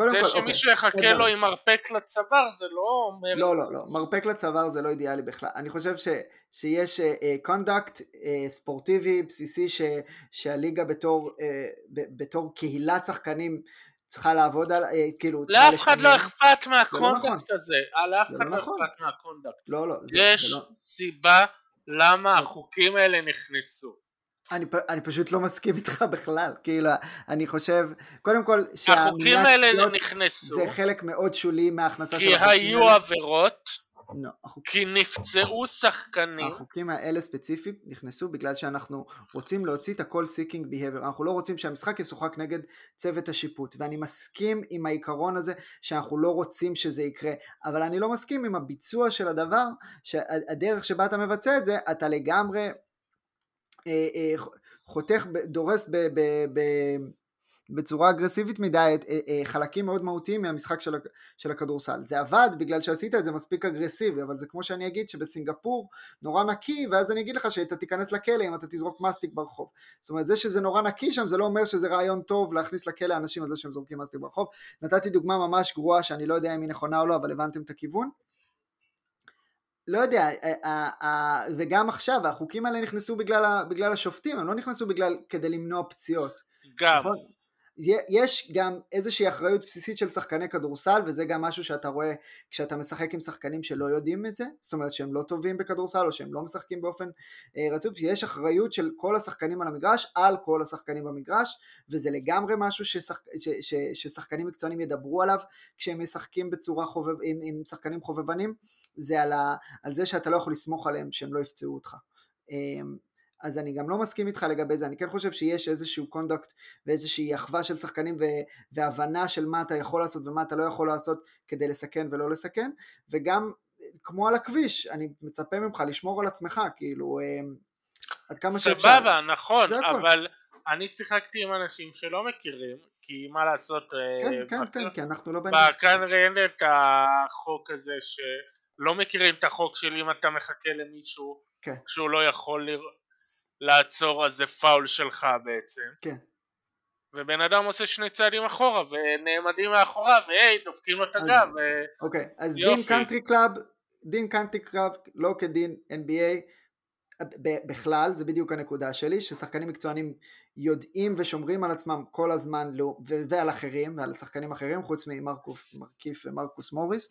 זה כל, שמישהו אוקיי. יחכה לו עם מרפק לצוואר זה לא אומר... לא, לא, לא, מרפק לצוואר זה לא אידיאלי בכלל. אני חושב ש, שיש conduct אה, אה, ספורטיבי בסיסי ש, שהליגה בתור, אה, ב, בתור קהילת שחקנים צריכה לעבוד על, אה, כאילו... לאף אחד לא אכפת מה conduct לא נכון. הזה, לאף אחד לא, לא נכון. אכפת מה conduct. לא, לא. זה, יש זה לא... סיבה למה החוקים האלה נכנסו. אני, אני פשוט לא מסכים איתך *laughs* בכלל, כאילו, אני חושב, קודם כל, החוקים האלה לא נכנסו, זה חלק מאוד שולי מההכנסה של החוקים האלה, כי היו עבירות, לא, החוק... כי נפצעו שחקנים. החוקים האלה ספציפית נכנסו בגלל שאנחנו רוצים להוציא את ה-call seeking behavior, אנחנו לא רוצים שהמשחק ישוחק נגד צוות השיפוט, ואני מסכים עם העיקרון הזה שאנחנו לא רוצים שזה יקרה, אבל אני לא מסכים עם הביצוע של הדבר, שהדרך שבה אתה מבצע את זה, אתה לגמרי חותך, דורס ב, ב, ב, בצורה אגרסיבית מדי אה, חלקים מאוד מהותיים מהמשחק של, של הכדורסל. זה עבד בגלל שעשית את זה מספיק אגרסיבי, אבל זה כמו שאני אגיד שבסינגפור נורא נקי, ואז אני אגיד לך שאתה תיכנס לכלא אם אתה תזרוק מסטיק ברחוב. זאת אומרת, זה שזה נורא נקי שם, זה לא אומר שזה רעיון טוב להכניס לכלא אנשים על זה שהם זורקים מסטיק ברחוב. נתתי דוגמה ממש גרועה שאני לא יודע אם היא נכונה או לא, אבל הבנתם את הכיוון. לא יודע, וגם עכשיו, החוקים האלה נכנסו בגלל, בגלל השופטים, הם לא נכנסו בגלל, כדי למנוע פציעות. גם. נכון? יש גם איזושהי אחריות בסיסית של שחקני כדורסל, וזה גם משהו שאתה רואה כשאתה משחק עם שחקנים שלא יודעים את זה, זאת אומרת שהם לא טובים בכדורסל או שהם לא משחקים באופן אה, רצוף, יש אחריות של כל השחקנים על המגרש על כל השחקנים במגרש, וזה לגמרי משהו ששח, ש, ש, ששחקנים מקצוענים ידברו עליו כשהם משחקים בצורה חובב, עם, עם שחקנים חובבנים. זה על, ה, על זה שאתה לא יכול לסמוך עליהם שהם לא יפצעו אותך. אמ, אז אני גם לא מסכים איתך לגבי זה, אני כן חושב שיש איזשהו קונדקט ואיזושהי אחווה של שחקנים ו- והבנה של מה אתה יכול לעשות ומה אתה לא יכול לעשות כדי לסכן ולא לסכן, וגם כמו על הכביש, אני מצפה ממך לשמור על עצמך, כאילו, אמ, עד כמה שאפשר. סבבה, נכון, אבל אני שיחקתי עם אנשים שלא מכירים, כי מה לעשות, כן, אה, כן, כן, כי אנחנו לא בנים. כנראה אין את החוק הזה ש... לא מכירים את החוק של אם אתה מחכה למישהו כן. שהוא לא יכול ל... לעצור אז זה פאול שלך בעצם. כן. ובן אדם עושה שני צעדים אחורה ונעמדים מאחוריו והי דופקים לו את הגב. ו... אוקיי, אז יופי. דין קאנטרי קלאב, דין קאנטרי קלאב לא כדין NBA בכלל, זה בדיוק הנקודה שלי, ששחקנים מקצוענים יודעים ושומרים על עצמם כל הזמן לא, ועל אחרים ועל שחקנים אחרים חוץ ממרקיף ומרקוס מוריס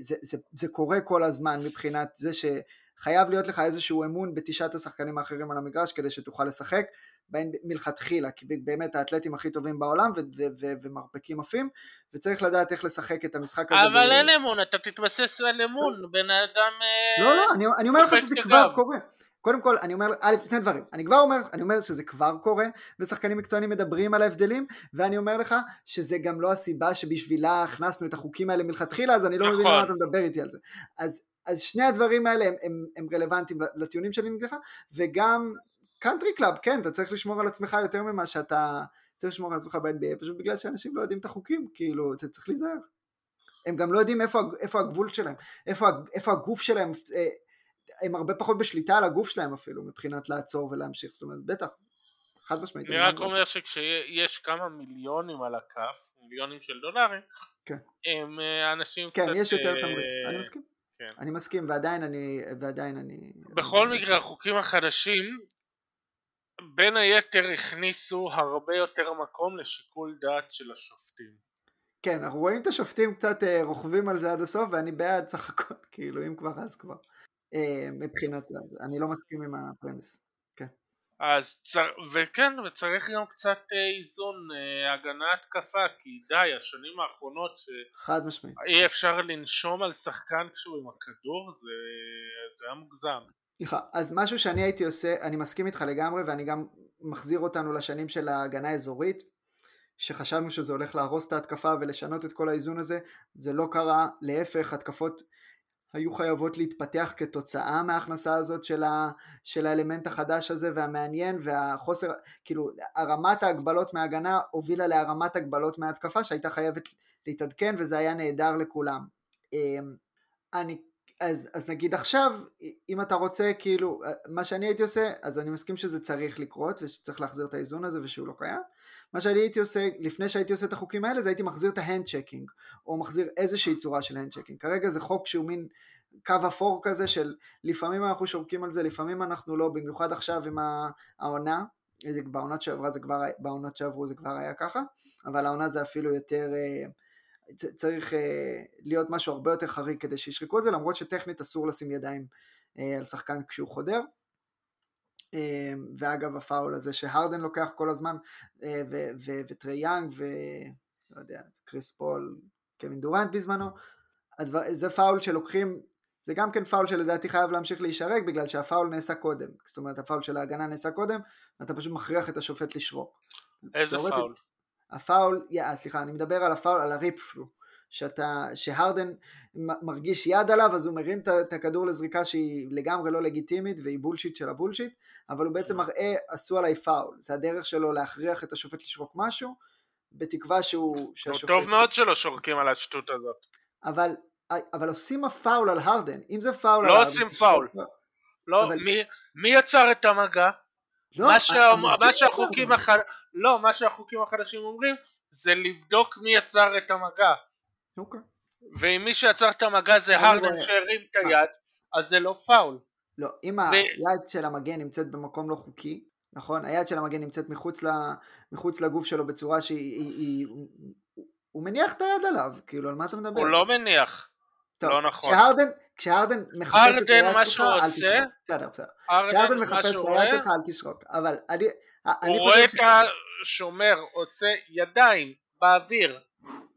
זה, זה, זה קורה כל הזמן מבחינת זה שחייב להיות לך איזשהו אמון בתשעת השחקנים האחרים על המגרש כדי שתוכל לשחק בהן מלכתחילה, כי באמת האתלטים הכי טובים בעולם ומרפקים עפים, וצריך לדעת איך לשחק את המשחק הזה. אבל ב... אין אמון, אתה תתבסס על אמון, בן אדם... לא, לא, אני, אני אומר לך שזה כבר קורה. קודם כל, אני אומר, א', שני דברים, אני כבר אומר, אני אומר שזה כבר קורה, ושחקנים מקצוענים מדברים על ההבדלים, ואני אומר לך שזה גם לא הסיבה שבשבילה הכנסנו את החוקים האלה מלכתחילה, אז אני לא נכון. מבין למה אתה מדבר איתי על זה. אז, אז שני הדברים האלה הם, הם, הם רלוונטיים לטיעונים שלי נגדך, וגם country club, כן, אתה צריך לשמור על עצמך יותר ממה שאתה צריך לשמור על עצמך ב-NBA, פשוט בגלל שאנשים לא יודעים את החוקים, כאילו, אתה צריך להיזהר. הם גם לא יודעים איפה, איפה הגבול שלהם, איפה, איפה הגוף שלהם, אה, הם הרבה פחות בשליטה על הגוף שלהם אפילו, מבחינת לעצור ולהמשיך, זאת אומרת, בטח, חד משמעית. אני רק אומר שכשיש כמה מיליונים על הכף, מיליונים של דולרים, כן. הם אה, אנשים כן, קצת... כן, יש יותר תמריץ, אני מסכים. כן. אני מסכים, ועדיין אני... ועדיין אני... בכל מקרה, החוקים החדשים בין היתר הכניסו הרבה יותר מקום לשיקול דעת של השופטים. כן, אנחנו רואים את השופטים קצת אה, רוכבים על זה עד הסוף, ואני בעד סך הכל, *laughs* כאילו, אם כבר אז כבר. אה, מבחינת, אני לא מסכים עם הפרמיס. כן. אז צר... וכן, וצריך גם קצת אה, איזון, הגנה התקפה, כי די, השנים האחרונות ש... חד משמעית. אי אפשר לנשום על שחקן כשהוא עם הכדור, זה, זה היה מוגזם. אז משהו שאני הייתי עושה, אני מסכים איתך לגמרי ואני גם מחזיר אותנו לשנים של ההגנה האזורית שחשבנו שזה הולך להרוס את ההתקפה ולשנות את כל האיזון הזה, זה לא קרה, להפך התקפות היו חייבות להתפתח כתוצאה מההכנסה הזאת של, ה, של האלמנט החדש הזה והמעניין והחוסר, כאילו הרמת ההגבלות מההגנה הובילה להרמת הגבלות מההתקפה שהייתה חייבת להתעדכן וזה היה נהדר לכולם. אמ, אני אז, אז נגיד עכשיו, אם אתה רוצה, כאילו, מה שאני הייתי עושה, אז אני מסכים שזה צריך לקרות ושצריך להחזיר את האיזון הזה ושהוא לא קיים. מה שאני הייתי עושה, לפני שהייתי עושה את החוקים האלה, זה הייתי מחזיר את ה hand checking, או מחזיר איזושהי צורה של hand checking. כרגע זה חוק שהוא מין קו אפור כזה של לפעמים אנחנו שורקים על זה, לפעמים אנחנו לא, במיוחד עכשיו עם העונה, בעונות שעברה זה כבר, שעברו זה כבר היה ככה, אבל העונה זה אפילו יותר... אה, צריך אה, להיות משהו הרבה יותר חריג כדי שישרקו את זה, למרות שטכנית אסור לשים ידיים אה, על שחקן כשהוא חודר. אה, ואגב הפאול הזה שהרדן לוקח כל הזמן, וטרי יאנג, ולא יודע, קריס פול, קווין דורנט בזמנו, זה פאול שלוקחים, זה גם כן פאול שלדעתי חייב להמשיך להישרק בגלל שהפאול נעשה קודם, זאת אומרת הפאול של ההגנה נעשה קודם, ואתה פשוט מכריח את השופט לשרוק. איזה פאול? הפאול, יא, סליחה, אני מדבר על הפאול, על ה rip through, שאתה, שהרדן מרגיש יד עליו אז הוא מרים את הכדור לזריקה שהיא לגמרי לא לגיטימית והיא bullshit של ה bullshit, אבל הוא בעצם מראה עשו עליי פאול, זה הדרך שלו להכריח את השופט לשרוק משהו, בתקווה שהוא... שהשופט... טוב מאוד שלא שורקים על השטות הזאת. אבל, אבל עושים הפאול על הרדן, אם זה פאול לא על עושים פאול. לא, אבל... מי, מי יצר את המגע? לא, מה, שה, מה שהחוקים הח... לא, מה שהחוקים החדשים אומרים זה לבדוק מי יצר את המגע. אוקיי. ואם מי שיצר את המגע זה הרדן שהרים את היד, אז זה לא פאול. לא, אם ו... היד של המגן נמצאת במקום לא חוקי, נכון? היד של המגן נמצאת מחוץ, ל... מחוץ לגוף שלו בצורה שהיא... היא... היא... הוא מניח את היד עליו, כאילו על מה אתה מדבר? הוא לא מניח. טוב, לא נכון. כשהרדן, כשהרדן מחפש את היד שלך, אל תשרוק. בסדר, בסדר. כשהרדן מחפש את היד שלך, אל תשרוק. אבל אני, אני הוא רואה את השומר עושה ידיים באוויר.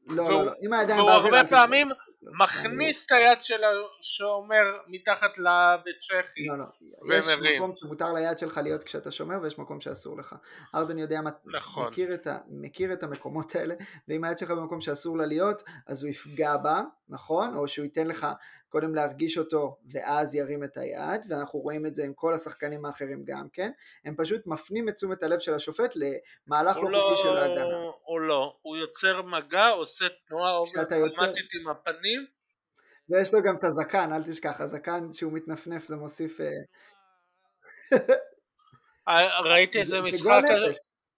לא, לא, לא. אם הידיים באוויר... והוא הרבה פעמים מכניס את היד של השומר מתחת לבית צ'כי לא, לא. יש מקום שמותר ליד שלך להיות כשאתה שומר ויש מקום שאסור לך. ארדן יודע מה, נכון. מכיר, את ה, מכיר את המקומות האלה ואם היד שלך במקום שאסור לה להיות אז הוא יפגע בה, נכון? או שהוא ייתן לך קודם להרגיש אותו ואז ירים את היד ואנחנו רואים את זה עם כל השחקנים האחרים גם כן. הם פשוט מפנים את תשומת הלב של השופט למהלך לא, לא חוקי של ההגנה. או לא, הוא יוצר מגע, עושה תנועה אוברטומטית יוצר... עם הפנים ויש לו גם את הזקן, אל תשכח, הזקן שהוא מתנפנף זה מוסיף... אה, אה, ראיתי איזה משחק...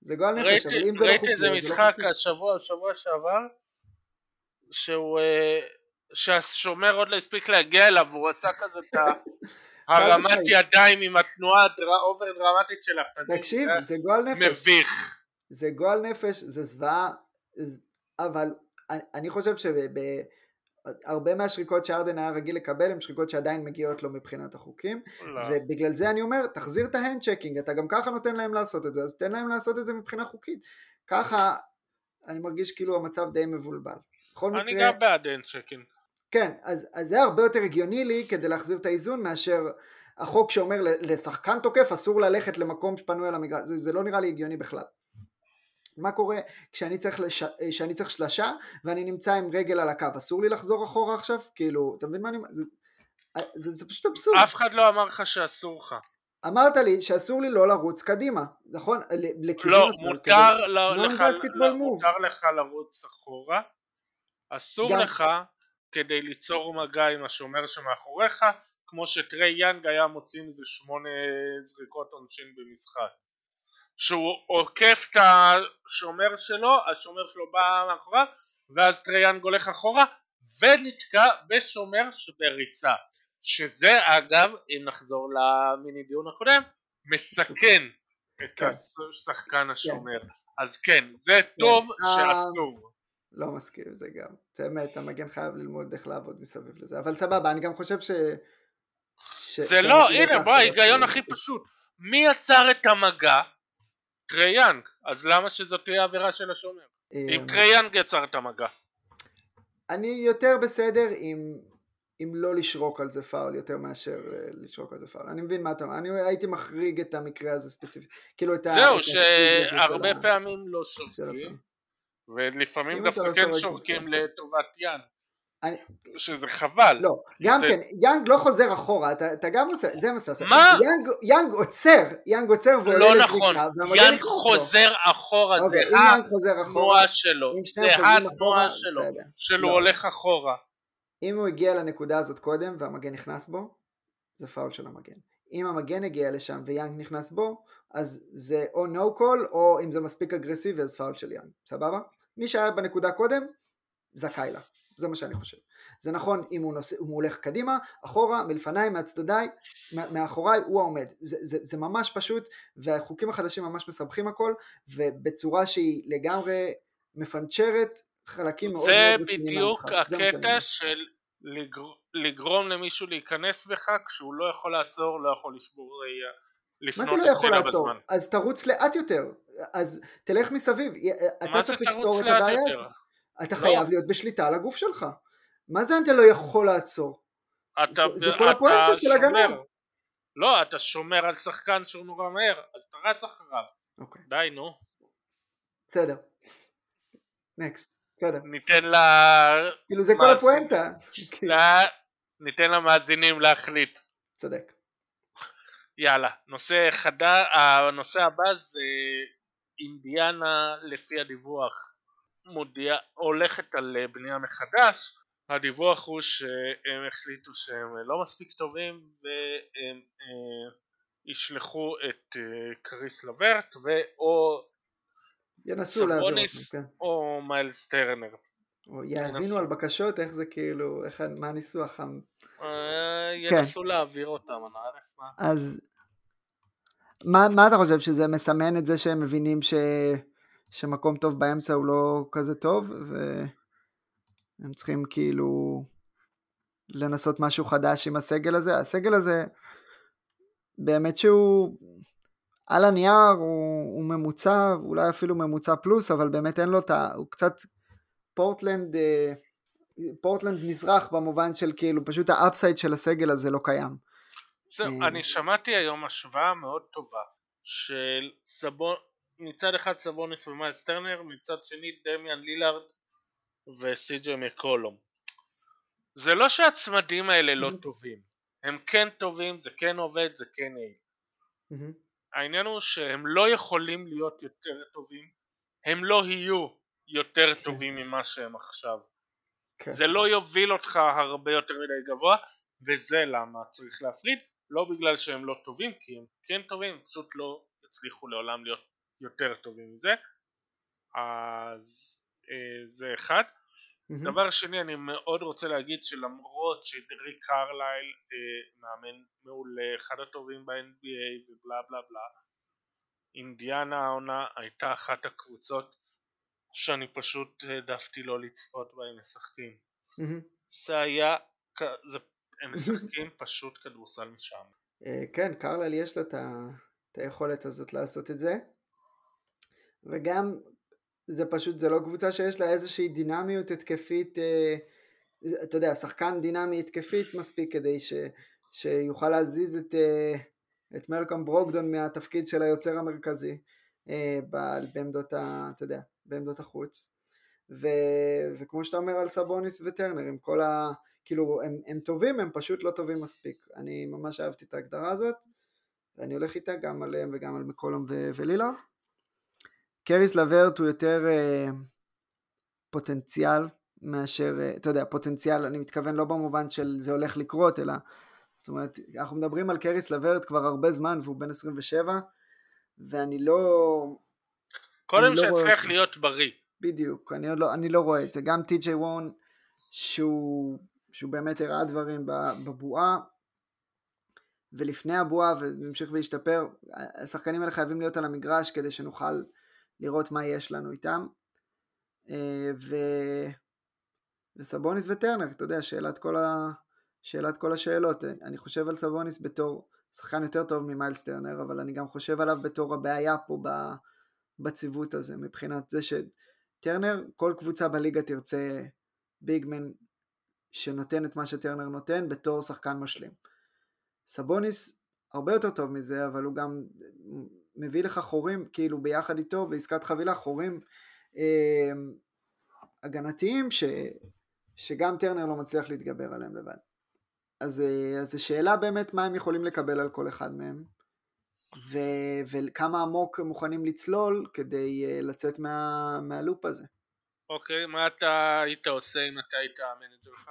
זה גול נפש, נפש, אבל אם זה לא ראיתי איזה לא משחק השבוע, שבוע שעבר, שהוא... שהשומר עוד לא הספיק להגיע אליו והוא עשה כזה את *laughs* הרמת ידיים עם התנועה ה over דרמטית של הפנים. תקשיב, זה גועל נפש. מביך. זה גועל נפש, זה זוועה, אבל אני חושב שב... הרבה מהשריקות שהרדן היה רגיל לקבל הן שריקות שעדיין מגיעות לו מבחינת החוקים לא. ובגלל זה אני אומר תחזיר את ה hand checking אתה גם ככה נותן להם לעשות את זה אז תן להם לעשות את זה מבחינה חוקית ככה אני מרגיש כאילו המצב די מבולבל בכל אני מקרה גם בעד אין צ'קין. כן אז, אז זה הרבה יותר הגיוני לי כדי להחזיר את האיזון מאשר החוק שאומר לשחקן תוקף אסור ללכת למקום שפנוי על המגרש. זה, זה לא נראה לי הגיוני בכלל. מה קורה כשאני צריך, לש... כשאני צריך שלשה ואני נמצא עם רגל על הקו? אסור לי לחזור אחורה עכשיו? כאילו אתה מבין מה אני זה, זה, זה פשוט אבסורד. אף אחד לא אמר לך שאסור לך. אמרת לי שאסור לי לא לרוץ קדימה נכון? לכיוון לא, הסל, מותר כדי- ל- לך Non-basketball לא. מותר לך לרוץ אחורה. אסור גם- לך כדי ליצור מגע עם השומר שמאחוריך, כמו שטרי יאנג היה מוציא מזה שמונה זריקות עונשין במשחק. שהוא עוקף את השומר שלו, השומר שלו בא מאחוריו, ואז טרי יאנג הולך אחורה, ונתקע בשומר שבריצה. שזה אגב, אם נחזור למיני דיון הקודם, מסכן את כן. השחקן השומר. אז כן, זה טוב אה, שאסור. לא מסכים עם זה גם באמת המגן חייב ללמוד איך לעבוד מסביב לזה אבל סבבה אני גם חושב ש... ש... זה לא, הנה ככה, בוא, ההיגיון הכי פשוט. מי יצר את המגע? טרי יאנג. אז למה שזאת תהיה עבירה של השומר? אה, אם טרי יאנג יצר את המגע. אני יותר בסדר עם, עם לא לשרוק על זה פאול יותר מאשר אה, לשרוק על זה פאול. אני מבין מה אתה אומר, אני הייתי מחריג את המקרה הזה ספציפית. כאילו את ה... זהו, שהרבה פעמים לא שורקים. ולפעמים דווקא כן שורק, זה שורקים. לטובת יאנג. אני- שזה חבל. לא, גם זה- כן, יאנג לא חוזר אחורה, אתה, אתה גם עושה, זה מה שאתה עושה. מה? יאנג, יאנג עוצר, יאנג עוצר ועולה לא נכון, יאנג. חוזר אחורה, זה אוקיי, אם יאנג חוזר אחורה, התנועה שלו, זה התנועה שלו. שהוא לא. הולך אחורה. אם הוא הגיע לנקודה הזאת קודם והמגן נכנס בו, זה פאול של המגן. אם המגן הגיע לשם ויאנג נכנס בו, אז זה או no call, או אם זה מספיק אגרסיבי אז פאול של יאנג, סבבה? מי שהיה בנקודה קודם, זכאי לה. זה מה שאני חושב. זה נכון אם הוא, נוס... אם הוא הולך קדימה, אחורה, מלפניי, מהצדדיי, מא- מאחוריי, הוא העומד. זה, זה, זה ממש פשוט, והחוקים החדשים ממש מסבכים הכל, ובצורה שהיא לגמרי מפנצ'רת חלקים מאוד מאוד רציניים בדיוק מהמשחק. זה אומר. הקטע של לגר- לגרום למישהו להיכנס בך כשהוא לא יכול לעצור, לא יכול לשבור ראייה. מה זה לא יכול לעצור? בזמן. אז תרוץ לאט יותר, אז תלך מסביב, אתה מה זה צריך לפתור את הבעיה? הזאת. אתה לא. חייב להיות בשליטה על הגוף שלך. מה זה אתה לא יכול לעצור? אתה, זה- זה אתה כל הפואנטה של. הגנה. לא, אתה שומר על שחקן שהוא נורא מהר, אז אתה רץ אחריו. אוקיי, די נו. בסדר. נקסט, בסדר. ניתן ל... כאילו זה כל? הפואנטה. ניתן למאזינים להחליט. צודק. יאללה, נושא חדש, הנושא הבא זה אינדיאנה לפי הדיווח מודיע, הולכת על אה, בנייה מחדש, הדיווח הוא שהם החליטו שהם אה, לא מספיק טובים והם אה, ישלחו את אה, קריס לברט ואו ינסו להעביר אותם, כן. או מיילס טרנר. או כן, יאזינו על בקשות, איך זה כאילו, איך, מה הניסוח? אה, ינסו כן. להעביר אותם, אז מה, מה אתה חושב, שזה מסמן את זה שהם מבינים ש, שמקום טוב באמצע הוא לא כזה טוב, והם צריכים כאילו לנסות משהו חדש עם הסגל הזה? הסגל הזה, באמת שהוא... על הנייר הוא, הוא ממוצע, אולי אפילו ממוצע פלוס, אבל באמת אין לו את ה... הוא קצת פורטלנד אה, פורטלנד מזרח במובן של כאילו פשוט ה upside של הסגל הזה לא קיים זהו, אה. אני שמעתי היום השוואה מאוד טובה של סבון, מצד אחד סבוניס ומיילס טרנר, מצד שני דמיאן לילארד וסי.ג'י מקולום. זה לא שהצמדים האלה לא. טובים, הם כן טובים, זה כן עובד, זה כן יעיל. מהמם. העניין הוא שהם לא יכולים להיות יותר טובים, הם לא יהיו יותר כן. טובים ממה שהם עכשיו. כן. זה לא יוביל אותך הרבה יותר מדי גבוה, וזה למה צריך להפריד, לא בגלל שהם לא טובים, כי הם כן טובים, הם פשוט לא יצליחו לעולם להיות יותר טובים מזה. אז אה, זה אחד. מהמם. דבר שני, אני מאוד רוצה להגיד שלמרות שדריק קרלייל אה, מאמן מעולה, אחד הטובים ב-NBA ובלה בלה בלה, אינדיאנה העונה הייתה אחת הקבוצות שאני פשוט העדפתי לא לצפות בהם משחקים. זה היה, זה, הם משחקים *laughs* פשוט כדורסל משם. אה, כן, קרלל יש לו את היכולת הזאת לעשות את זה. וגם זה פשוט, זה לא קבוצה שיש לה איזושהי דינמיות התקפית, אה, אתה יודע, שחקן דינמי התקפית מספיק כדי ש, שיוכל להזיז את, אה, את מלקום ברוקדון מהתפקיד של היוצר המרכזי בעמדות, ה, אתה יודע, בעמדות החוץ. ו, וכמו שאתה אומר על סבוניס וטרנר, עם כל ה... כאילו, הם, הם טובים, הם פשוט לא טובים מספיק. אני ממש אהבתי את ההגדרה הזאת, ואני הולך איתה גם עליהם וגם על מקולום ולילארד. קריס לברט הוא יותר uh, פוטנציאל מאשר, uh, אתה יודע, פוטנציאל, אני מתכוון לא במובן של זה הולך לקרות, אלא, זאת אומרת, אנחנו מדברים על קריס לברט כבר הרבה זמן והוא בן 27, ואני לא... קודם שיצליח לא להיות בריא. בדיוק, אני, לא, אני לא רואה את זה. גם טי.ג'יי וון, שהוא, שהוא באמת הראה דברים בבועה, ולפני הבועה, והמשיך והשתפר, השחקנים האלה חייבים להיות על המגרש כדי שנוכל לראות מה יש לנו איתם. אה, ו... וסבוניס וטרנר, אתה יודע, שאלת כל, ה... שאלת כל השאלות. אני חושב על סבוניס בתור שחקן יותר טוב ממיילס טרנר, אבל אני גם חושב עליו בתור הבעיה פה בציוות הזה, מבחינת זה שטרנר, כל קבוצה בליגה תרצה ביגמן שנותן את מה שטרנר נותן בתור שחקן משלים. סבוניס הרבה יותר טוב מזה, אבל הוא גם מביא לך חורים, כאילו ביחד איתו בעסקת חבילה, חורים אה, הגנתיים ש, שגם טרנר לא מצליח להתגבר עליהם לבד. אז, אה, זו שאלה באמת מה הם יכולים לקבל על כל אחד מהם, ו, וכמה עמוק הם מוכנים לצלול כדי אה, לצאת מה, מהלופ הזה. אוקיי, מה אתה היית עושה אם אתה היית המנג'ר שלך?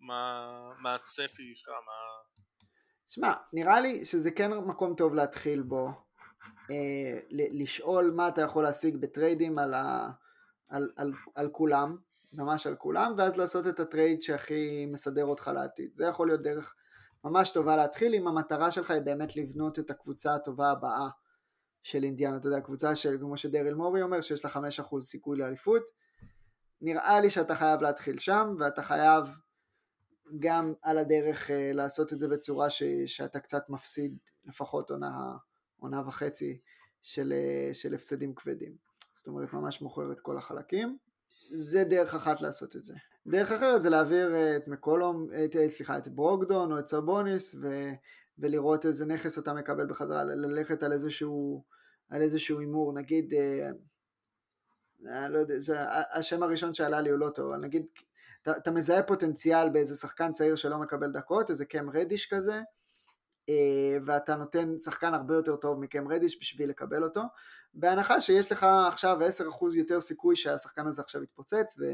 מה, מה הצפי שלך? מה... שמע, נראה לי שזה כן מקום טוב להתחיל בו. אה, לשאול מה אתה יכול להשיג בטריידים על, ה, על, על, על כולם, ממש על כולם, ואז לעשות את הטרייד שהכי מסדר אותך לעתיד. זה יכול להיות דרך ממש טובה להתחיל אם המטרה שלך היא באמת לבנות את הקבוצה הטובה הבאה של אינדיאנה. אתה יודע, קבוצה של, כמו שדריל מורי אומר, שיש לה 5% סיכוי לאליפות. נראה לי שאתה חייב להתחיל שם, ואתה חייב גם על הדרך uh, לעשות את זה בצורה ש, שאתה קצת מפסיד לפחות עונה עונה וחצי של, אה, של הפסדים כבדים. זאת אומרת ממש מוכר את כל החלקים. זה דרך אחת לעשות את זה. דרך אחרת זה להעביר אה, את מקולום, את, אה, סליחה, את ברוקדון או את סבוניס ו, ולראות איזה נכס אתה מקבל בחזרה, ללכת על איזשהו, על איזשהו הימור, נגיד, אה, לא יודע, זה, השם הראשון שעלה לי הוא לא טוב, אבל נגיד, אתה, אתה מזהה פוטנציאל באיזה שחקן צעיר שלא מקבל דקות, איזה קם רדיש כזה, אה, ואתה נותן שחקן הרבה יותר טוב מקם רדיש בשביל לקבל אותו, בהנחה שיש לך עכשיו 10% יותר סיכוי שהשחקן הזה עכשיו יתפוצץ ו,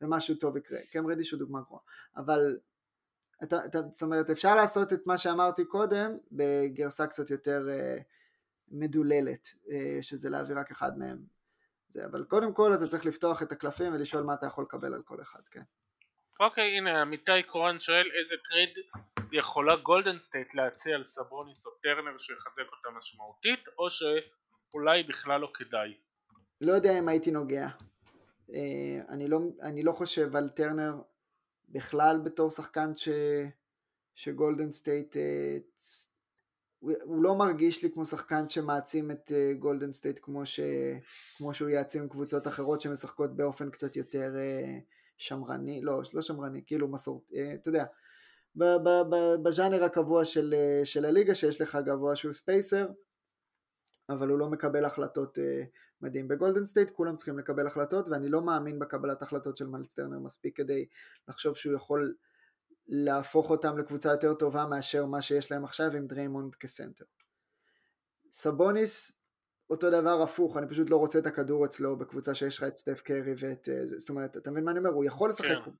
ומשהו טוב יקרה. קם רדיש הוא דוגמה גרועה. אבל אתה, אתה, זאת אומרת אפשר לעשות את מה שאמרתי קודם בגרסה קצת יותר uh, מדוללת, uh, שזה להביא רק אחד מהם. זה, אבל קודם כל אתה צריך לפתוח את הקלפים ולשאול מה אתה יכול לקבל על כל אחד, כן. אוקיי, הנה עמיתי קורן שואל איזה טרייד יכולה גולדן סטייט להציע על סבוניס או טרנר שיחזק אותה משמעותית, או שאולי בכלל לא כדאי. לא יודע אם הייתי נוגע. אה, אני לא, אני לא חושב על טרנר בכלל בתור שחקן ש, שגולדן סטייט, אה, הוא לא מרגיש לי כמו שחקן שמעצים את אה, גולדן סטייט כמו, ש, כמו שהוא יעצים קבוצות אחרות שמשחקות באופן קצת יותר שמרני, לא, לא שמרני, כאילו מסורתי, אתה יודע, בז'אנר הקבוע של, של הליגה שיש לך גבוה שהוא spacer אבל הוא לא מקבל החלטות uh, מדהים. בגולדן סטייט כולם צריכים לקבל החלטות ואני לא מאמין בקבלת החלטות של מיילס טרנר מספיק כדי לחשוב שהוא יכול להפוך אותם לקבוצה יותר טובה מאשר מה שיש להם עכשיו עם דריימונד כסנטר. סבוניס אותו דבר הפוך, אני פשוט לא רוצה את הכדור אצלו בקבוצה שיש לך את סטף קרי ואת אה, זאת אומרת, אתה מבין מה אני אומר? הוא יכול לשחק כן.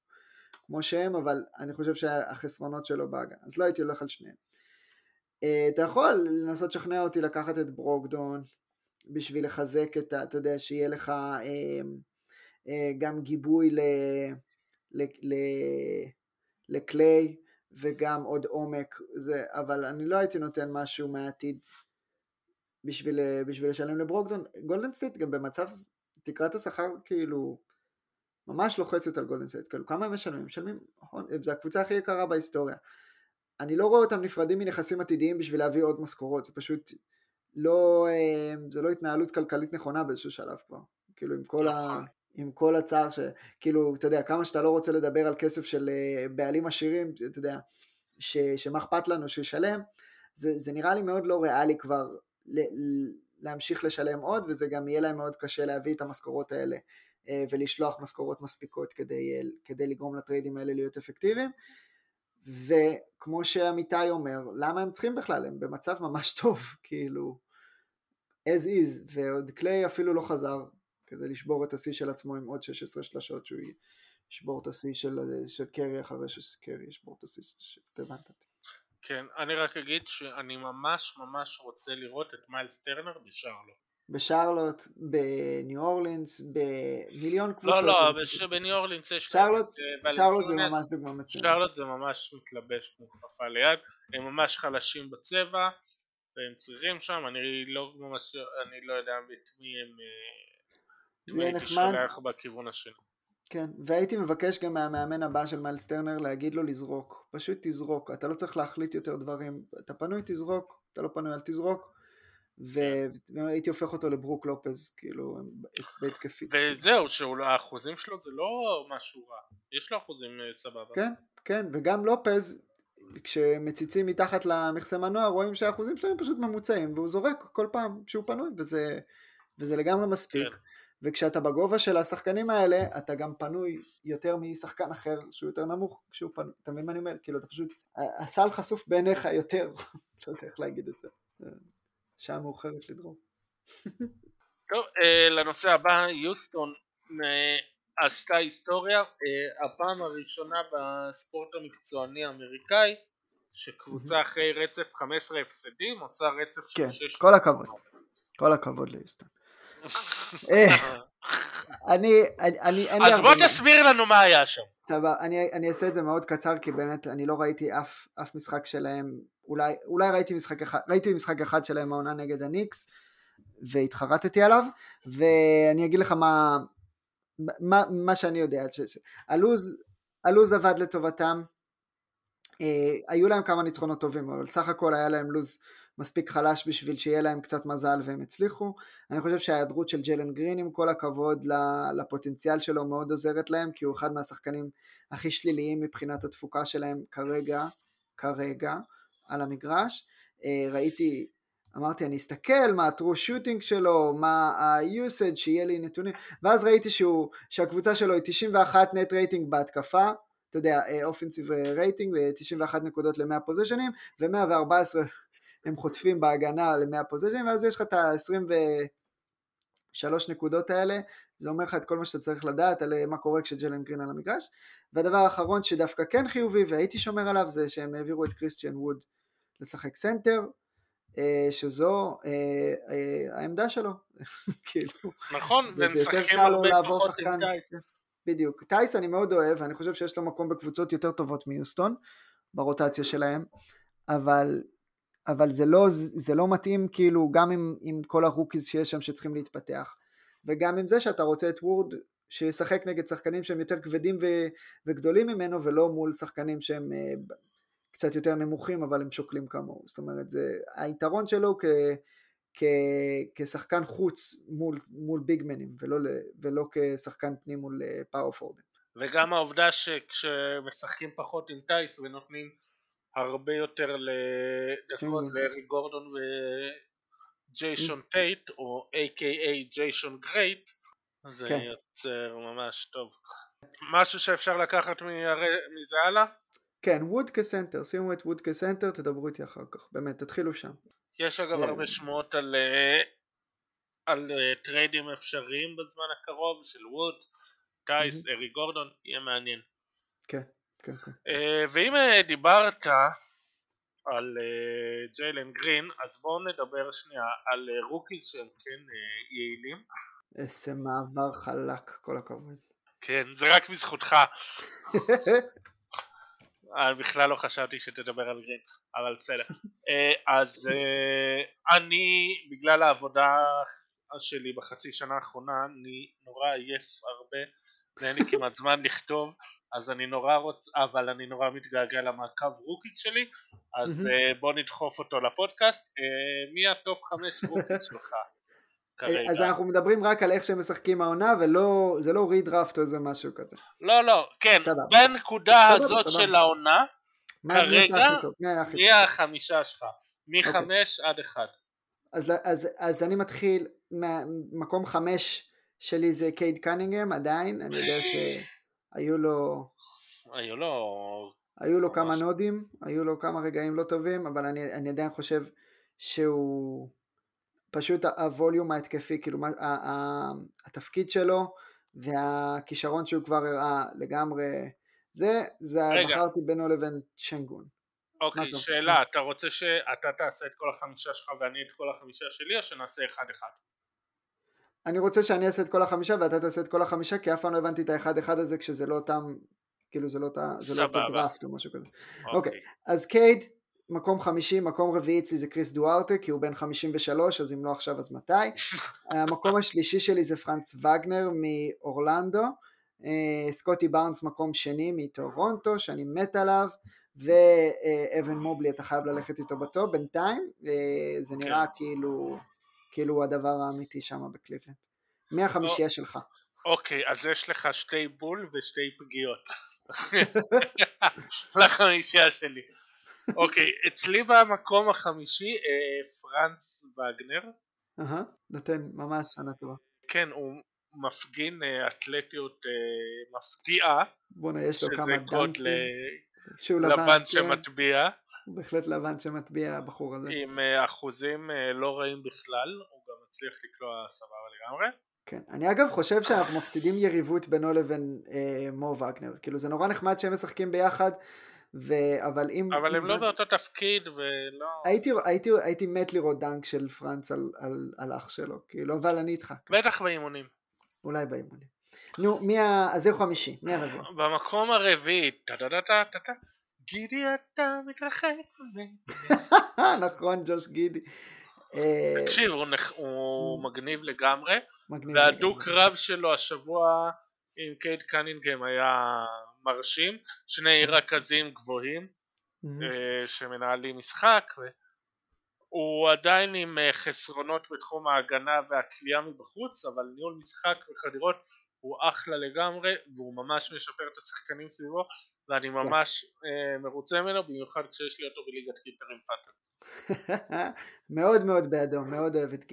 כמו שהם, אבל אני חושב שהחסרונות שלו בהגנה, אז לא הייתי הולך על שניהם. אה, אתה יכול לנסות לשכנע אותי לקחת את ברוקדון בשביל לחזק את ה... אתה יודע, שיהיה לך אה, גם גיבוי ל, ל, ל, לקליי וגם עוד עומק, זה, אבל אני לא הייתי נותן משהו מהעתיד בשביל, בשביל לשלם לברוקדון. גולדן סטייט גם במצב תקרת השכר כאילו ממש לוחצת על גולדן סטייט, כאילו כמה הם משלמים? משלמים, נכון, זה הקבוצה הכי יקרה בהיסטוריה. אני לא רואה אותם נפרדים מנכסים עתידיים בשביל להביא עוד משכורות, זה פשוט לא, אה, זה לא התנהלות כלכלית נכונה באיזשהו שלב כבר, כאילו עם כל, ה, נכון. עם כל הצער שכאילו אתה יודע כמה שאתה לא רוצה לדבר על כסף של אה, בעלים עשירים, אתה יודע, ש, שמה אכפת לנו שישלם, זה, זה נראה לי מאוד לא ריאלי כבר להמשיך לשלם עוד וזה גם יהיה להם מאוד קשה להביא את המשכורות האלה אה, ולשלוח משכורות מספיקות כדי, כדי לגרום לטריידים האלה להיות אפקטיביים וכמו שעמיתי אומר, למה הם צריכים בכלל? הם במצב ממש טוב, *laughs* כאילו, as is, ועוד קליי אפילו לא חזר כדי לשבור את השיא של עצמו עם עוד 16 שלשות שהוא ישבור את השיא של, של קרי אחרי שקרי ישבור את השיא הבנת כן, אני רק אגיד שאני ממש ממש רוצה לראות את מיילס טרנר בשרלוט. בשרלוט, בניו אורלינס, במיליון קבוצות. לא, לא, בניו אורלינס יש... שרלוט, שרלוט זה ממש דוגמה מצוינת. שרלוט זה ממש מתלבש כמו כפפה ליד, הם ממש חלשים בצבע, והם צריכים שם, אני לא ממש, אני לא יודע את מי הם... אה, זה יהיה נחמד. בכיוון השני. כן, והייתי מבקש גם מהמאמן הבא של מיילס טרנר להגיד לו לזרוק, פשוט תזרוק, אתה לא צריך להחליט יותר דברים, אתה פנוי תזרוק, אתה לא פנוי אל תזרוק, והייתי הופך אותו לברוק לופז, כאילו, בהתקפית. וזהו, שהאחוזים שלו זה לא משהו רע, יש לו אחוזים אה, סבבה. כן, כן, וגם לופז, כשמציצים מתחת למכסה מנוע, רואים שהאחוזים שלהם פשוט ממוצעים, והוא זורק כל פעם שהוא פנוי, וזה, וזה לגמרי מספיק. כן. וכשאתה בגובה של השחקנים האלה, אתה גם פנוי יותר משחקן אחר שהוא יותר נמוך כשהוא פנוי, אתה מבין מה אני אומר? כאילו אתה פשוט, הסל חשוף בעיניך יותר, *laughs* לא יודע איך להגיד את זה. שעה מאוחרת לדרום. טוב, אה, לנושא הבא, יוסטון אה, עשתה היסטוריה, אה, הפעם הראשונה בספורט המקצועני האמריקאי, שקבוצה אחרי רצף 15 הפסדים עושה רצף של כן, 6 כל הכבוד, כל הכבוד ליוסטון. אני, אני, אני, אז בוא תסביר לנו מה היה שם. סבבה, אני, אני אעשה את זה מאוד קצר כי באמת אני לא ראיתי אף, אף משחק שלהם אולי, אולי ראיתי משחק אחד, ראיתי משחק אחד שלהם העונה נגד הניקס והתחרטתי עליו ואני אגיד לך מה, מה, מה שאני יודע, הלוז, הלוז עבד לטובתם, אה, היו להם כמה ניצחונות טובים אבל סך הכל היה להם לוז מספיק חלש בשביל שיהיה להם קצת מזל והם הצליחו. אני חושב שההיעדרות של ג'לן גרין עם כל הכבוד לפוטנציאל שלו מאוד עוזרת להם כי הוא אחד מהשחקנים הכי שליליים מבחינת התפוקה שלהם כרגע, כרגע. על המגרש, אה, ראיתי, אמרתי אני אסתכל מה ה-true shooting שלו, מה ה-usage, שיהיה לי נתונים, ואז ראיתי שהוא, שהקבוצה שלו היא 91 net rating בהתקפה, אתה יודע, offensive rating, ו-91 נקודות ל-100 פוזשנים, ו-114 הם חוטפים בהגנה ל-100 פוזשנים, ואז יש לך את ה-23 נקודות האלה, זה אומר לך את כל מה שאתה צריך לדעת על מה קורה כשג'יילן גרין על המגרש. והדבר האחרון שדווקא כן חיובי והייתי שומר עליו זה שהם העבירו את קריסטיאן ווד לשחק סנטר, אה, שזו אה, אה, העמדה שלו, *laughs* כאילו, נכון, והם משחקים הרבה פחות עם טייס. בדיוק, טייס אני מאוד אוהב, אני חושב שיש לו מקום בקבוצות יותר טובות מיוסטון, ברוטציה שלהם, אבל, אבל זה, לא, זה לא מתאים כאילו גם עם, עם כל ה rookies שיש שם שצריכים להתפתח, וגם עם זה שאתה רוצה את וורד שישחק נגד שחקנים שהם יותר כבדים ו, וגדולים ממנו ולא מול שחקנים שהם קצת יותר נמוכים אבל הם שוקלים כמוהו, זאת אומרת זה היתרון שלו כ, כ, כשחקן חוץ מול, מול ביגמנים ולא, ולא כשחקן פנים מול פאור אה. וגם העובדה שכשמשחקים פחות עם טייס ונותנים הרבה יותר לדקות כן. לארי גורדון וג'יישון טייט או A.K.A ג'יישון גרייט זה כן. יוצר ממש טוב. משהו שאפשר לקחת מזה הלאה? כן, ווד כסנטר, שימו את ווד כסנטר, תדברו איתי אחר כך, באמת, תתחילו שם. יש אגב הרבה שמועות על, אה, על אה, טריידים אפשריים בזמן הקרוב של ווד, טייס, אריק גורדון, יהיה מעניין. כן, כן, כן. אה, ואם דיברת על ג'יילן גרין, אז בואו נדבר שנייה על rookies שהם כן יעילים. איזה מעבר חלק, כל הכבוד. כן, זה רק בזכותך. *laughs* אני בכלל לא חשבתי שתדבר על גרין, אבל בסדר. אה, אז אה, אני, בגלל העבודה שלי בחצי שנה האחרונה, אני נורא עייף הרבה, ואין לי כמעט זמן לכתוב, אז אני נורא רוצה, אבל אני נורא מתגעגע למעקב rookies שלי, אז uh, בוא נדחוף אותו לפודקאסט. Uh, מי ה top חמש rookies שלך? כרגע. אז אנחנו מדברים רק על איך שהם משחקים העונה, ולא, זה לא redraft או איזה משהו כזה. לא, לא, כן, סבבה. בנקודה סבבה, הזאת סבבה. של העונה, כרגע, מי החמישה שלך? מחמש אוקיי. עד אחד. אז, אז, אז אני מתחיל, מקום חמש שלי זה קייד קנינגהם עדיין, אני יודע *gasps* שהיו לו... היו לו... היו לו כמה נודים, היו לו כמה רגעים לא טובים, אבל אני, אני עדיין חושב שהוא פשוט הווליום ההתקפי, כאילו התפקיד שלו והכישרון שהוא כבר הראה לגמרי, זה, זה בחרתי בינו לבין שנגון. אוקיי, שאלה, אתה רוצה שאתה תעשה את כל החמישה שלך ואני את כל החמישה שלי או שנעשה אחד אחד? אני רוצה שאני אעשה את כל החמישה ואתה תעשה את כל החמישה כי אף פעם לא הבנתי את האחד אחד הזה כשזה לא אותם, כאילו זה לא, זה לא אותו דראפט או משהו כזה. אוקיי, אוקיי אז קייד, מקום חמישי, מקום רביעי אצלי זה קריס דוארטה כי הוא בן 53 אז אם לא עכשיו אז מתי. *laughs* המקום השלישי שלי זה פרנץ וגנר מאורלנדו. אה, סקוטי בארנס מקום שני מטורונטו שאני מת עליו. ואבן מובלי אתה חייב ללכת איתו בטוב בינתיים אה, זה נראה כן. כאילו כאילו הדבר האמיתי שם בקליבלנד מי החמישייה לא. שלך? אוקיי אז יש לך שתי בול ושתי פגיעות *laughs* לחמישייה שלי אוקיי אצלי במקום החמישי אה, פרנץ וגנר נותן ממש שנה טובה כן הוא מפגין אה, אתלטיות מפתיעה בואנה יש לו כמה דנקים שהוא לבן, לבן כן. שמטביע. הוא בהחלט לבן שמטביע הבחור הזה. עם אה, אחוזים אה, לא רעים בכלל, הוא גם מצליח לקלוע סבבה לגמרי. כן, אני אגב חושב שאנחנו מפסידים יריבות בינו לבין אה, מו וגנר, כאילו זה נורא נחמד שהם משחקים ביחד, ו... אבל אם... אבל אם הם לא באותו תפקיד ולא... הייתי, הייתי, הייתי מת לראות דנק של פרנץ על, על, על אח שלו, כאילו, אבל אני איתך. בטח באימונים. אולי באימונים. נו, מי ה... אז זה חמישי, מי הרביעי? במקום הרביעי, טה-טה-טה-טה-טה, גידי אתה מתרחק. *laughs* נכון, ג'וש גידי. אה, תקשיב, הוא מגניב לגמרי, והדוק רב שלו השבוע עם קייד קנינגהם היה מרשים, שני רכזים גבוהים אה, שמנהלים משחק, הוא עדיין עם אה, חסרונות בתחום ההגנה והכלייה מבחוץ, אבל ניהול משחק וחדירות הוא אחלה לגמרי והוא ממש משפר את השחקנים סביבו ואני כן. ממש אה, מרוצה ממנו במיוחד כשיש לי אותו בליגת קיפרים פאטר. *laughs* מאוד מאוד בעדו, מאוד אוהב את.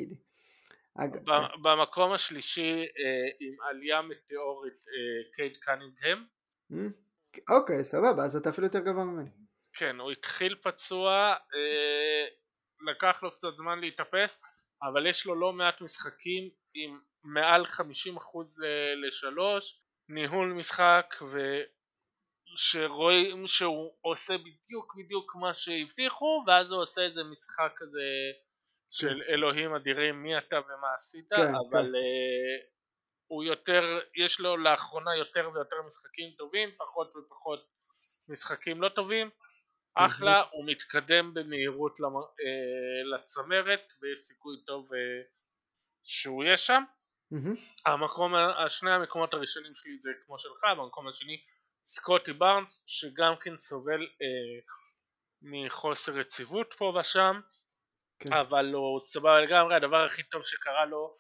אגב, כן. במקום השלישי אה, עם עלייה מטאורית אה, קייד קנינגהם. אוקיי סבבה אז אתה אפילו יותר גבוה ממני. כן הוא התחיל פצוע אה, לקח לו קצת זמן להתאפס אבל יש לו לא מעט משחקים עם מעל 50% לשלוש, ניהול משחק ושרואים שהוא עושה בדיוק בדיוק מה שהבטיחו ואז הוא עושה איזה משחק כזה של כן. אלוהים אדירים מי אתה ומה עשית כן, אבל כן. Uh, הוא יותר, יש לו לאחרונה יותר ויותר משחקים טובים פחות ופחות משחקים לא טובים אחלה, הוא מתקדם במהירות אה, לצמרת ויש סיכוי טוב אה, שהוא יהיה שם Mm-hmm. המקום, השני המקומות הראשונים שלי זה כמו שלך, במקום השני סקוטי בארנס שגם כן סובל אה, מחוסר יציבות פה ושם כן. אבל הוא סבבה לגמרי, הדבר הכי טוב שקרה לו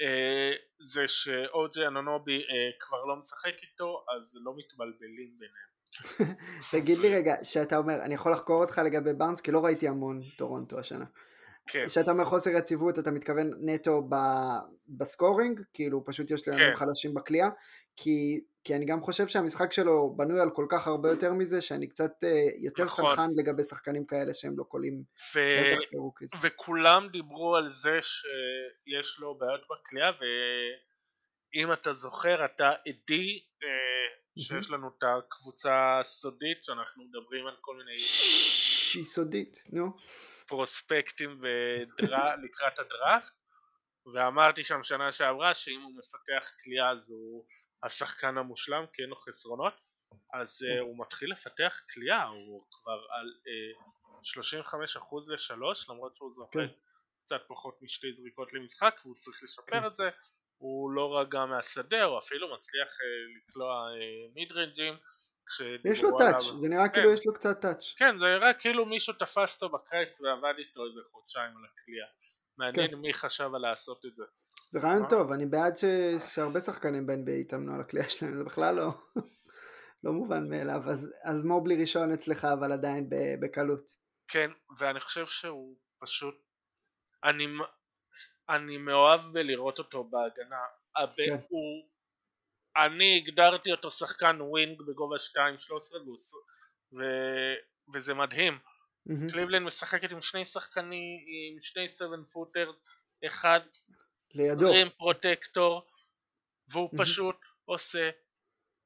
אה, זה שאוג'י אנונובי אה, כבר לא משחק איתו אז לא מתבלבלים ביניהם *laughs* תגיד לי רגע, שאתה אומר, אני יכול לחקור אותך לגבי בארנס כי לא ראיתי המון טורונטו השנה כן. כשאתה אומר חוסר יציבות אתה מתכוון נטו ב, בסקורינג, כאילו פשוט יש להם כן. חלשים בקליעה, כי, כי אני גם חושב שהמשחק שלו בנוי על כל כך הרבה יותר מזה, שאני קצת uh, יותר נכון. סלחן לגבי שחקנים כאלה שהם לא קולים ו... וכולם דיברו על זה שיש לו בעיות בקליעה, ואם אתה זוכר אתה עדי uh, שיש לנו את הקבוצה הסודית שאנחנו מדברים על כל מיני... שהיא סודית, נו. פרוספקטים ודרה, לקראת הדראפט ואמרתי שם שנה שעברה שאם הוא מפתח כליאה אז הוא השחקן המושלם כי אין לו חסרונות אז uh, הוא מתחיל לפתח כליאה הוא כבר על uh, 35% לשלוש למרות שהוא זוכר כן. קצת פחות משתי זריקות למשחק והוא צריך לשפר כן. את זה הוא לא רגע מהשדה, הוא אפילו מצליח אה, לקלוע מיד רנג'ים. יש לו טאץ', זה נראה כאילו כן. יש לו קצת טאץ'. כן, זה נראה כאילו מישהו תפס אותו בקיץ ועבד איתו איזה חודשיים על הקליעה. מעניין כן. מי חשב על לעשות את זה. זה רעיון טוב, אני בעד ש... שהרבה שחקנים ב-NBA יתאמנו על הקליעה שלהם, זה בכלל לא, לא מובן מאליו. אז, אז מובלי ראשון אצלך, אבל עדיין בקלות. כן, ואני חושב שהוא פשוט... אני, אני מאוהב בלראות אותו בהגנה. כן. הוא... אני הגדרתי אותו שחקן wing בגובה 2.13 ו... וזה מדהים. Mm-hmm. קליבלנד משחקת עם שני שחקנים, עם שני 7 footers, אחד לידו. rim protector, והוא mm-hmm. פשוט עושה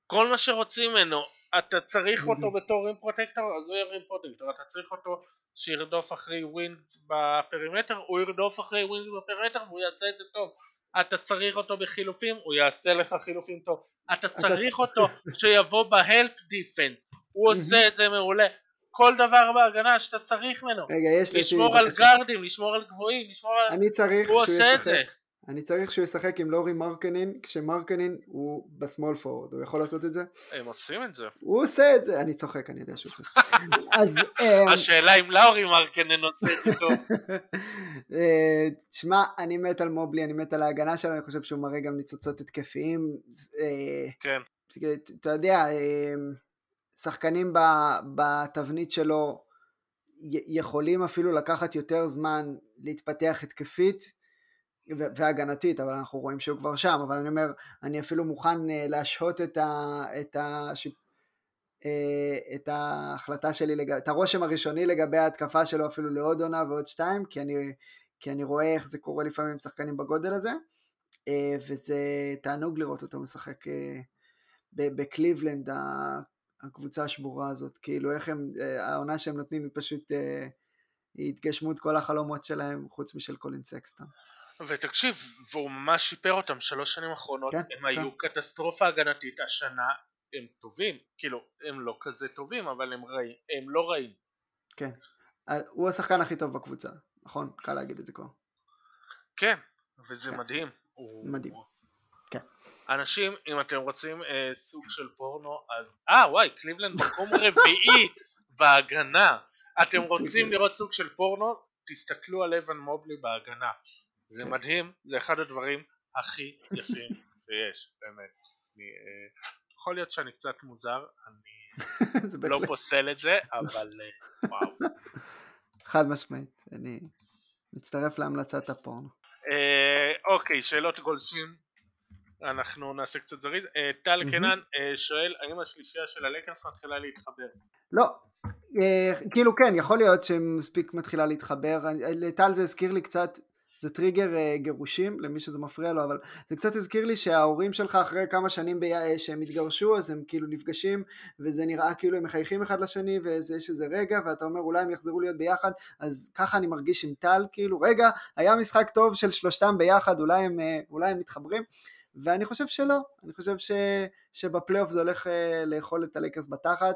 כל מה שרוצים ממנו. אתה צריך mm-hmm. אותו בתור rim protector, אז הוא יהיה rim protector. אתה צריך אותו שירדוף אחרי wings ב perimeter, הוא ירדוף אחרי wings ב perimeter והוא יעשה את זה טוב. אתה צריך אותו בחילופים, הוא יעשה לך חילופים טוב. אתה צריך אותו שיבוא ב help defense, הוא עושה את זה מעולה. כל דבר בהגנה שאתה צריך ממנו. רגע, יש לי... לשמור על גארדים, לשמור על גבוהים, לשמור על... אני צריך הוא עושה את זה. אני צריך שהוא ישחק עם לורי מרקנין, כשמרקנין הוא בסמול פורד, הוא יכול לעשות את זה? הם עושים את זה. הוא עושה את זה, אני צוחק, אני יודע שהוא עושה את זה. *laughs* אז... אמ, השאלה אם לאורי מרקנין עושה את זה טוב. *laughs* אה, תשמע, אני מת על מובלי, אני מת על ההגנה שלו, אני חושב שהוא מראה גם ניצוצות התקפיים. אה, כן. אתה יודע, אה, שחקנים בתבנית שלו יכולים אפילו לקחת יותר זמן להתפתח התקפית והגנתית, אבל אנחנו רואים שהוא כבר שם, אבל אני אומר, אני אפילו מוכן אה, להשהות את, ה, את, ה, אה, את ההחלטה שלי, לג... את הרושם הראשוני לגבי ההתקפה שלו אפילו לעוד עונה ועוד שתיים, כי אני, כי אני רואה איך זה קורה לפעמים עם שחקנים בגודל הזה, אה, וזה תענוג לראות אותו משחק בקליבלנד, הקבוצה השבורה הזאת, כאילו איך הם, העונה שהם נותנים היא פשוט, היא התגשמות כל החלומות שלהם, חוץ משל קולין סקסטון. ותקשיב, והוא ממש שיפר אותם שלוש שנים אחרונות, כן, הם כן. היו קטסטרופה הגנתית, השנה הם טובים, כאילו הם לא כזה טובים אבל הם, רעים, הם לא רעים. כן, אה, הוא השחקן הכי טוב בקבוצה, נכון? קל להגיד את זה כבר. כן, וזה כן. מדהים. הוא... מדהים. כן. אנשים, אם אתם רוצים אה, סוג של פורנו, אז... אה וואי, קליבלנד מקום *laughs* רביעי בהגנה. אתם *laughs* רוצים לראות סוג של פורנו? תסתכלו על אבן מובלי בהגנה. זה כן. מדהים, זה אחד הדברים הכי יפים *laughs* שיש, באמת. אני, אה, יכול להיות שאני קצת מוזר, אני *laughs* לא פוסל את זה, אבל אה, וואו. *laughs* חד משמעית, אני מצטרף להמלצת הפורנו. אה, אוקיי, שאלות גולשים, אנחנו נעשה קצת זריז. טל קנן שואל, האם השלישייה של הלקרס מתחילה להתחבר? לא, כאילו כן, יכול להיות שמספיק מתחילה להתחבר. לטל זה הזכיר לי קצת זה טריגר uh, גירושים למי שזה מפריע לו אבל זה קצת הזכיר לי שההורים שלך אחרי כמה שנים ב... שהם התגרשו אז הם כאילו נפגשים וזה נראה כאילו הם מחייכים אחד לשני ויש איזה רגע ואתה אומר אולי הם יחזרו להיות ביחד אז ככה אני מרגיש עם טל כאילו רגע היה משחק טוב של שלושתם ביחד אולי הם, אה, אולי הם מתחברים ואני חושב שלא אני חושב ש... שבפלייאוף זה הולך לאכול את הלייקרס בתחת אה,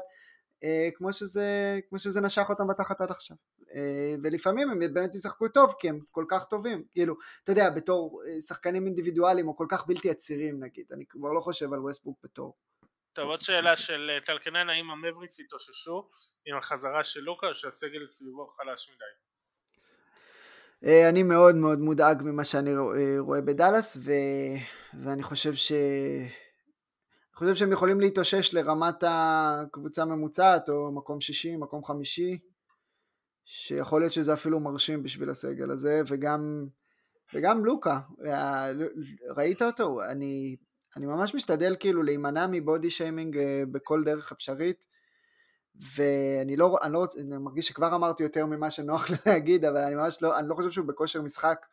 כמו שזה, כמו שזה נשך אותם בתחת עד עכשיו. אה, ולפעמים הם באמת ישחקו טוב כי הם כל כך טובים, כאילו, אתה יודע, בתור אה, שחקנים אינדיבידואליים או כל כך בלתי עצירים נגיד, אני כבר לא חושב על ווסטבוק בתור. טוב, עוד שאלה של טלקנן, האם המאבריקס התאוששו עם החזרה של לוקה או שהסגל סביבו חלש מדי? אני מאוד מאוד מודאג ממה שאני רואה בדאלאס ו... ואני חושב ש... חושב שהם יכולים להתאושש לרמת הקבוצה הממוצעת או מקום שישי, מקום חמישי, שיכול להיות שזה אפילו מרשים בשביל הסגל הזה, וגם, וגם לוקה, ראית אותו? אני, אני ממש משתדל כאילו להימנע מבודי שיימינג אה, בכל דרך אפשרית, ואני לא, אני לא רוצה, אני מרגיש שכבר אמרתי יותר ממה שנוח *laughs* להגיד, אבל אני ממש לא, אני לא חושב שהוא בכושר משחק,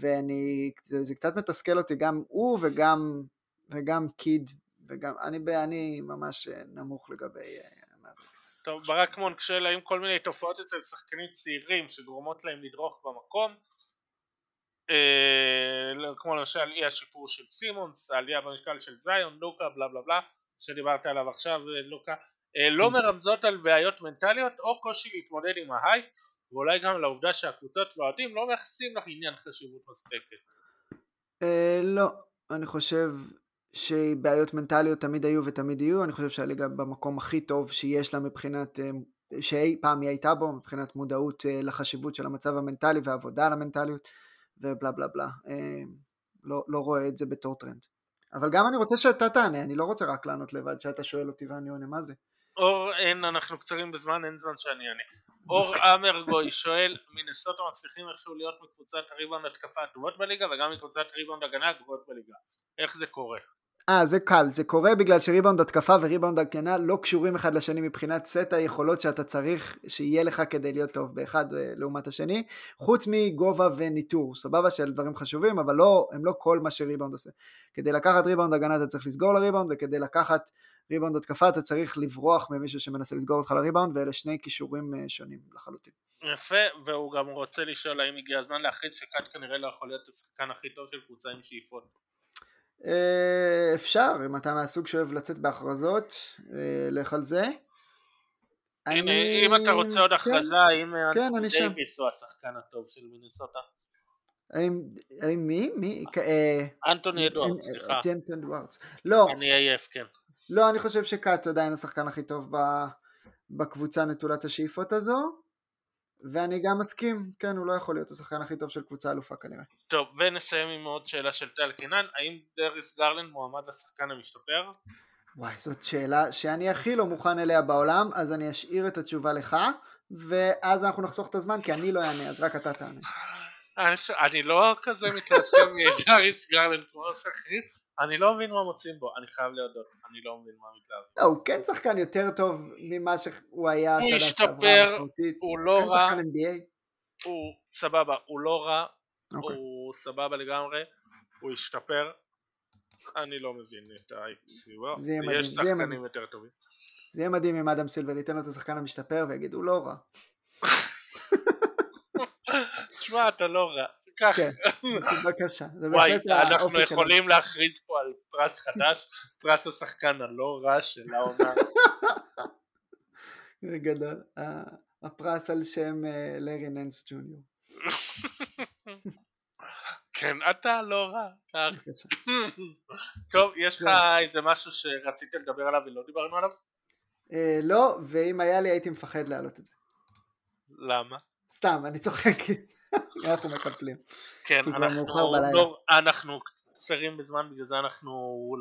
ואני, זה, זה קצת מתסכל אותי, גם הוא וגם וגם קיד, וגם, אני, אני ממש אה, נמוך לגבי המאבריקס. טוב, ברק מונק שואל האם כל מיני תופעות אצל שחקנים צעירים שגורמות להם לדרוך במקום, אה, לא, כמו למשל אי השיפור של סימונס, העלייה במשקל של זיון, לוקה, בלה בלה בלה, שדיברת עליו עכשיו, אה, לוקה, אה, לא מרמזות על בעיות מנטליות או קושי להתמודד עם ההייפ, ואולי גם לעובדה שהקבוצות והאוהדים לא מייחסים לך עניין חשיבות מספקת. אה, לא, אני חושב שבעיות מנטליות תמיד היו ותמיד יהיו, אני חושב שהליגה במקום הכי טוב שיש לה מבחינת, אה, שאי פעם היא הייתה בו, מבחינת מודעות אה, לחשיבות של המצב המנטלי ועבודה על המנטליות ובלה בלה בלה. אה, לא, לא רואה את זה בתור טרנד. אבל גם אני רוצה שאתה תענה, אני לא רוצה רק לענות לבד שאתה שואל אותי ואני עונה, מה זה? אור, אין, אנחנו קצרים בזמן, אין זמן שאני אענה. אור אמרגוי שואל, מנסוטה מצליחים איכשהו להיות מקבוצת הריבאונד התקפה הטובות בליגה וגם מקבוצת ריבאונד הגנה הגרועות בליגה. איך זה קורה? אה, זה קל, זה קורה בגלל שריבאונד התקפה וריבאונד הגנה לא קשורים אחד לשני מבחינת סט היכולות שאתה צריך שיהיה לך כדי להיות טוב באחד אה, לעומת השני, חוץ מגובה וניטור, סבבה של דברים חשובים, אבל לא, הם לא כל מה שריבאונד עושה. כדי לקחת ריבאונד הגנה אתה צריך לסגור לריבאונד, וכדי לקחת ריבאונד התקפה אתה צריך לברוח ממישהו שמנסה לסגור אותך לריבאונד, ואלה שני כישורים אה, שונים לחלוטין. יפה, והוא גם רוצה לשאול האם הגיע הזמן להכריז שקאט כנראה לא יכול להיות השחקן הכי טוב של קבוצה עם שאיפות. אה, אפשר, אם אתה מהסוג שאוהב לצאת בהכרזות, אה, לך על זה. אני- אם אתה רוצה עוד כן, הכרזה, האם כן, אנטוני אני שם. דייוויס הוא השחקן הטוב של מינסוטה? האם מי? מי? אה, אנטוני אדוארד, אין- סליחה. טנט אדוארדס. לא, אני עייף, כן. לא, אני חושב שקאט עדיין השחקן הכי טוב בקבוצה נטולת השאיפות הזו, ואני גם מסכים, כן, הוא לא יכול להיות השחקן הכי טוב של קבוצה אלופה כנראה. טוב, ונסיים עם עוד שאלה של טל קינן, האם דריס גרלנד מועמד לשחקן המשתפר? וואי, זאת שאלה שאני הכי לא מוכן אליה בעולם, אז אני אשאיר את התשובה לך, ואז אנחנו נחסוך את הזמן, כי אני לא אענה, אז רק אתה תענה. אני חושב- אני לא כזה מתרשם מדריס גרלנד כמו שאחרים, אני לא מבין מה מוצאים בו, אני חייב להודות, אני לא מבין מה מתלהב. לא, הוא כן שחקן יותר טוב ממה שהוא היה הוא שנה שעברה משמעותית. הוא לא רע, שחקן NBA. הוא סבבה, הוא לא רע, אוקיי. הוא סבבה לגמרי, הוא השתפר, אני לא מבין את האייפ סביבו, זה יהיה מדהים, יש שחקנים. יותר טובים. זה יהיה מדהים אם אדם סילבר ייתן לו את השחקן המשתפר ויגיד הוא לא רע. *laughs* תשמע, אתה לא רע, קח. כן, בבקשה. זה וואי, אנחנו יכולים. להכריז פה על פרס חדש, פרס השחקן הלא רע של העונה. *laughs* זה גדול. הפרס על שם אה, לארי ננס ג'וניור. *laughs* כן, אתה לא רע. בבקשה. *laughs* טוב, יש לך. איזה משהו שרצית לדבר עליו ולא דיברנו עליו? אה, לא, ואם היה לי הייתי מפחד להעלות את זה. למה? סתם, אני צוחק. אנחנו מקפלים. כן, אנחנו. לא, אנחנו קצרים בזמן, בגלל זה אנחנו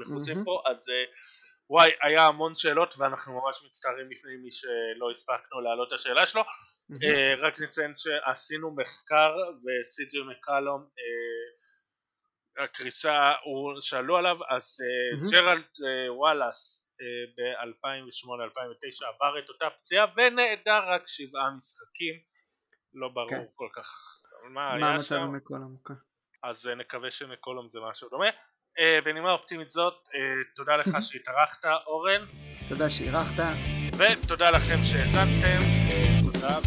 לחוצים. פה, אז אה, וואי, היה המון שאלות ואנחנו ממש מצטערים בפני מי שלא הספקנו להעלות את השאלה שלו. אה, רק נציין שעשינו מחקר וסי.ג'י מקלום אה, הקריסה, הוא- שאלו עליו, אז. ג'רלד וואלאס ב-2008-2009 עבר את אותה פציעה ונעדר רק שבעה משחקים, לא ברור כן. כל כך מה מה היה המצב שם, עם כל המוקה? אז אה, נקווה שמקולום זה משהו דומה. אה, בנימה אופטימית זאת, אה, תודה לך *laughs* שהתארחת אורן, תודה שאירחת. ותודה לכם שהאזנתם, תודה